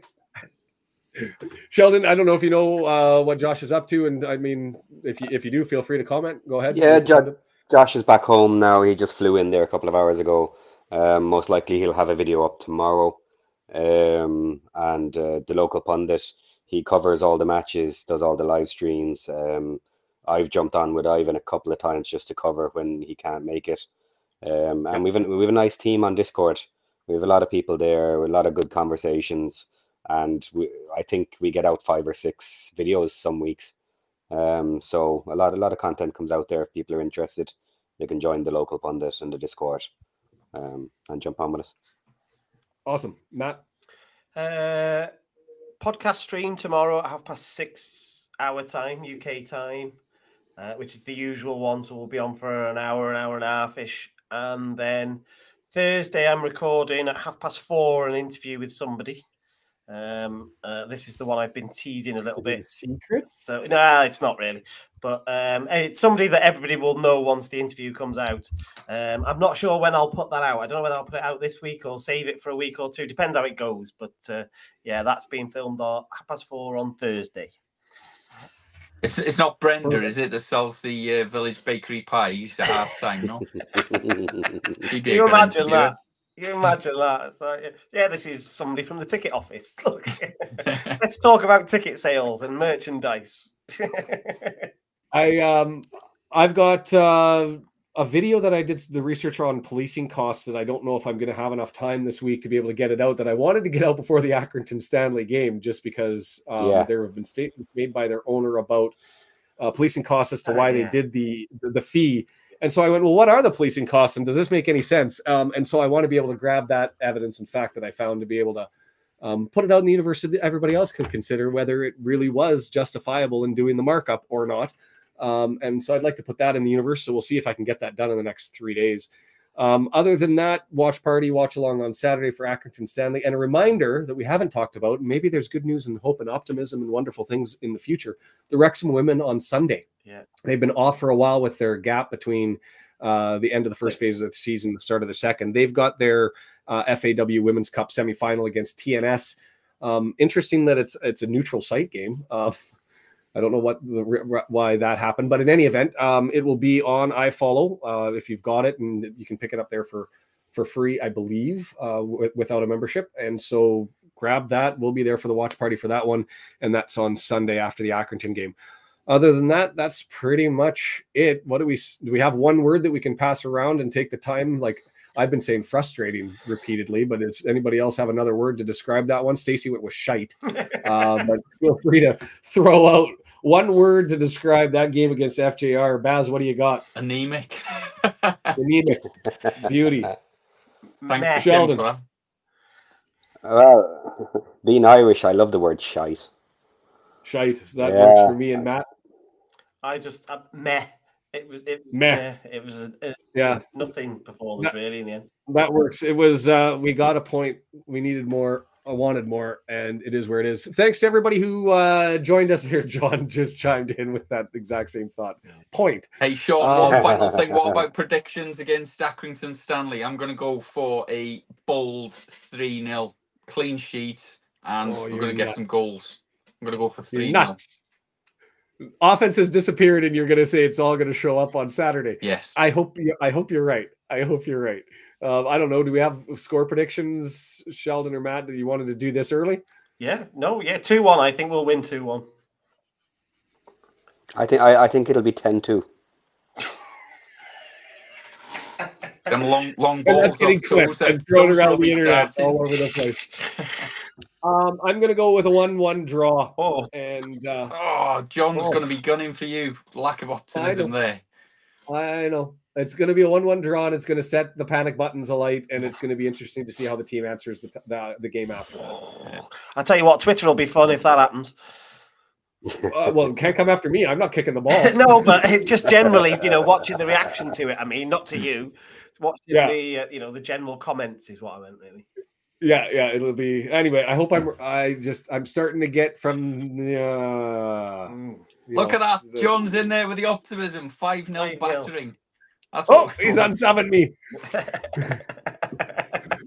Sheldon, I don't know if you know uh, what Josh is up to, and I mean, if you if you do, feel free to comment. Go ahead. Yeah, Jo- Josh is back home now. He just flew in there a couple of hours ago. Um, most likely he'll have a video up tomorrow. Um, and uh, the local pundit, he covers all the matches, does all the live streams. Um, I've jumped on with Ivan a couple of times just to cover when he can't make it. Um, and we've a, we've a nice team on Discord. We have a lot of people there, a lot of good conversations, and we, I think we get out five or six videos some weeks. Um, so a lot, a lot of content comes out there. If people are interested, they can join the local pundit and the Discord, um, and jump on with us. Awesome, Matt. Uh, podcast stream tomorrow at half past six hour time, UK time, uh, which is the usual one. So we'll be on for an hour, an hour and a half ish. And then Thursday, I'm recording at half past four an interview with somebody. Um, uh, this is the one I've been teasing a little bit. Secret. So no, it's not really, but um, it's somebody that everybody will know once the interview comes out. Um, I'm not sure when I'll put that out. I don't know whether I'll put it out this week or save it for a week or two. Depends how it goes. But uh, yeah, that's being filmed at half past four on Thursday. It's it's not Brenda, is it, that sells the uh, village bakery pies at half time? No, He'd be a you imagine interviewer. that? You imagine that? It's like, yeah, this is somebody from the ticket office. Look, let's talk about ticket sales and merchandise. I um I've got uh, a video that I did the research on policing costs that I don't know if I'm going to have enough time this week to be able to get it out. That I wanted to get out before the Accrington Stanley game, just because um, Yeah. there have been statements made by their owner about uh, policing costs as to Oh, why yeah. they did the, the the fee. And so I went, well, what are the policing costs, and does this make any sense? Um, and so I want to be able to grab that evidence and fact that I found to be able to um, put it out in the universe so that everybody else can consider whether it really was justifiable in doing the markup or not. Um, and so I'd like to put that in the universe. So we'll see if I can get that done in the next three days. Um, other than that, watch party, watch along on Saturday for Accrington Stanley. And a reminder that we haven't talked about, maybe there's good news and hope and optimism and wonderful things in the future. The Wrexham women on Sunday. Yeah. They've been off for a while with their gap between uh, the end of the first Right. phase of the season, the start of the second. They've got their uh, FAW Women's Cup semifinal against TNS. Um, interesting that it's it's a neutral site game. Uh, I don't know what the why that happened, but in any event, um, it will be on iFollow uh, if you've got it, and you can pick it up there for for free, I believe, uh, w- without a membership. And so grab that. We'll be there for the watch party for that one, and that's on Sunday after the Accrington game. Other than that, that's pretty much it. What do we do? We have one word that we can pass around and take the time. Like I've been saying frustrating repeatedly, but does anybody else have another word to describe that one? Stacy Witt was shite. Uh, but feel free to throw out one word to describe that game against FGR. Baz, what do you got? Anemic. Anemic. Beauty. Thanks Meh. Sheldon. for that. Well, being Irish, I love the word shite. Shite. That Yeah. works for me and Matt. I just uh, meh. It was it was Meh. meh. It was a, a Yeah, nothing performance No. really in the end. that works. It was uh we got a point. We needed more. I wanted more, and it is where it is. Thanks to everybody who uh joined us here. John just chimed in with that exact same thought. Point. Hey, Sean, Um, one final thing. What about predictions against Accrington Stanley? I'm going to go for a bold 3 0 clean sheet, and Oh, we're going to get some goals. I'm going to go for 3 0. nuts. Offense has disappeared, and you're going to say it's all going to show up on Saturday. Yes. I hope you. I hope you're right. I hope you're right. Um, I don't know. Do we have score predictions, Sheldon or Matt? That you wanted to do this early? Yeah, no, yeah, two one. I think we'll win two one. I think I, I think it'll be 10-2. Them long, long And balls. that's getting off clipped those, uh, and thrown around the internet starting. all over the place. Um, I'm going to go with a one-one draw, Oh, and uh, Oh, John's Oh. going to be gunning for you. Lack of optimism there. I know it's going to be a one-one draw, and it's going to set the panic buttons alight, and it's going to be interesting to see how the team answers the t- the, the game after. that. I tell you what, Twitter will be fun if that happens. Uh, well, can't come after me. I'm not kicking the ball. no, but just generally, you know, watching the reaction to it. I mean, not to you, watching Yeah. the uh, you know the general comments is what I meant really. Yeah, yeah, it'll be anyway. I hope I'm. I just I'm starting to get from the. Uh, Mm. Look know, at that. the- John's in there with the optimism. 5 0 battering. That's Oh, what he's unsubbing me.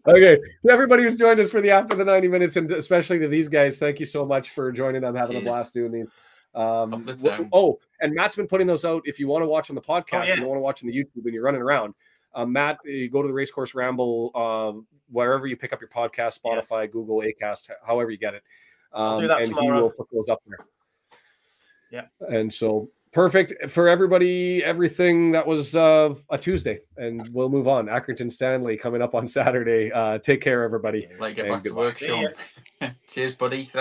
Okay, to everybody who's joined us for the after the 90 minutes, and especially to these guys, thank you so much for joining. I'm having a blast doing these. Um, the oh, and Matt's been putting those out. If you want to watch on the podcast, yeah. you don't want to watch on the YouTube, and you're running around. Um, Matt, you go to the Racecourse Ramble, um, wherever you pick up your podcast, Yeah. Spotify, Google, Acast, however you get it. Um, do that and he will put those up there. Yeah. And so perfect for everybody. Everything that was uh, a Tuesday, and we'll move on. Accrington Stanley coming up on Saturday. Uh, take care, everybody. Like, get back to work, Sean. Cheers, buddy. Thanks.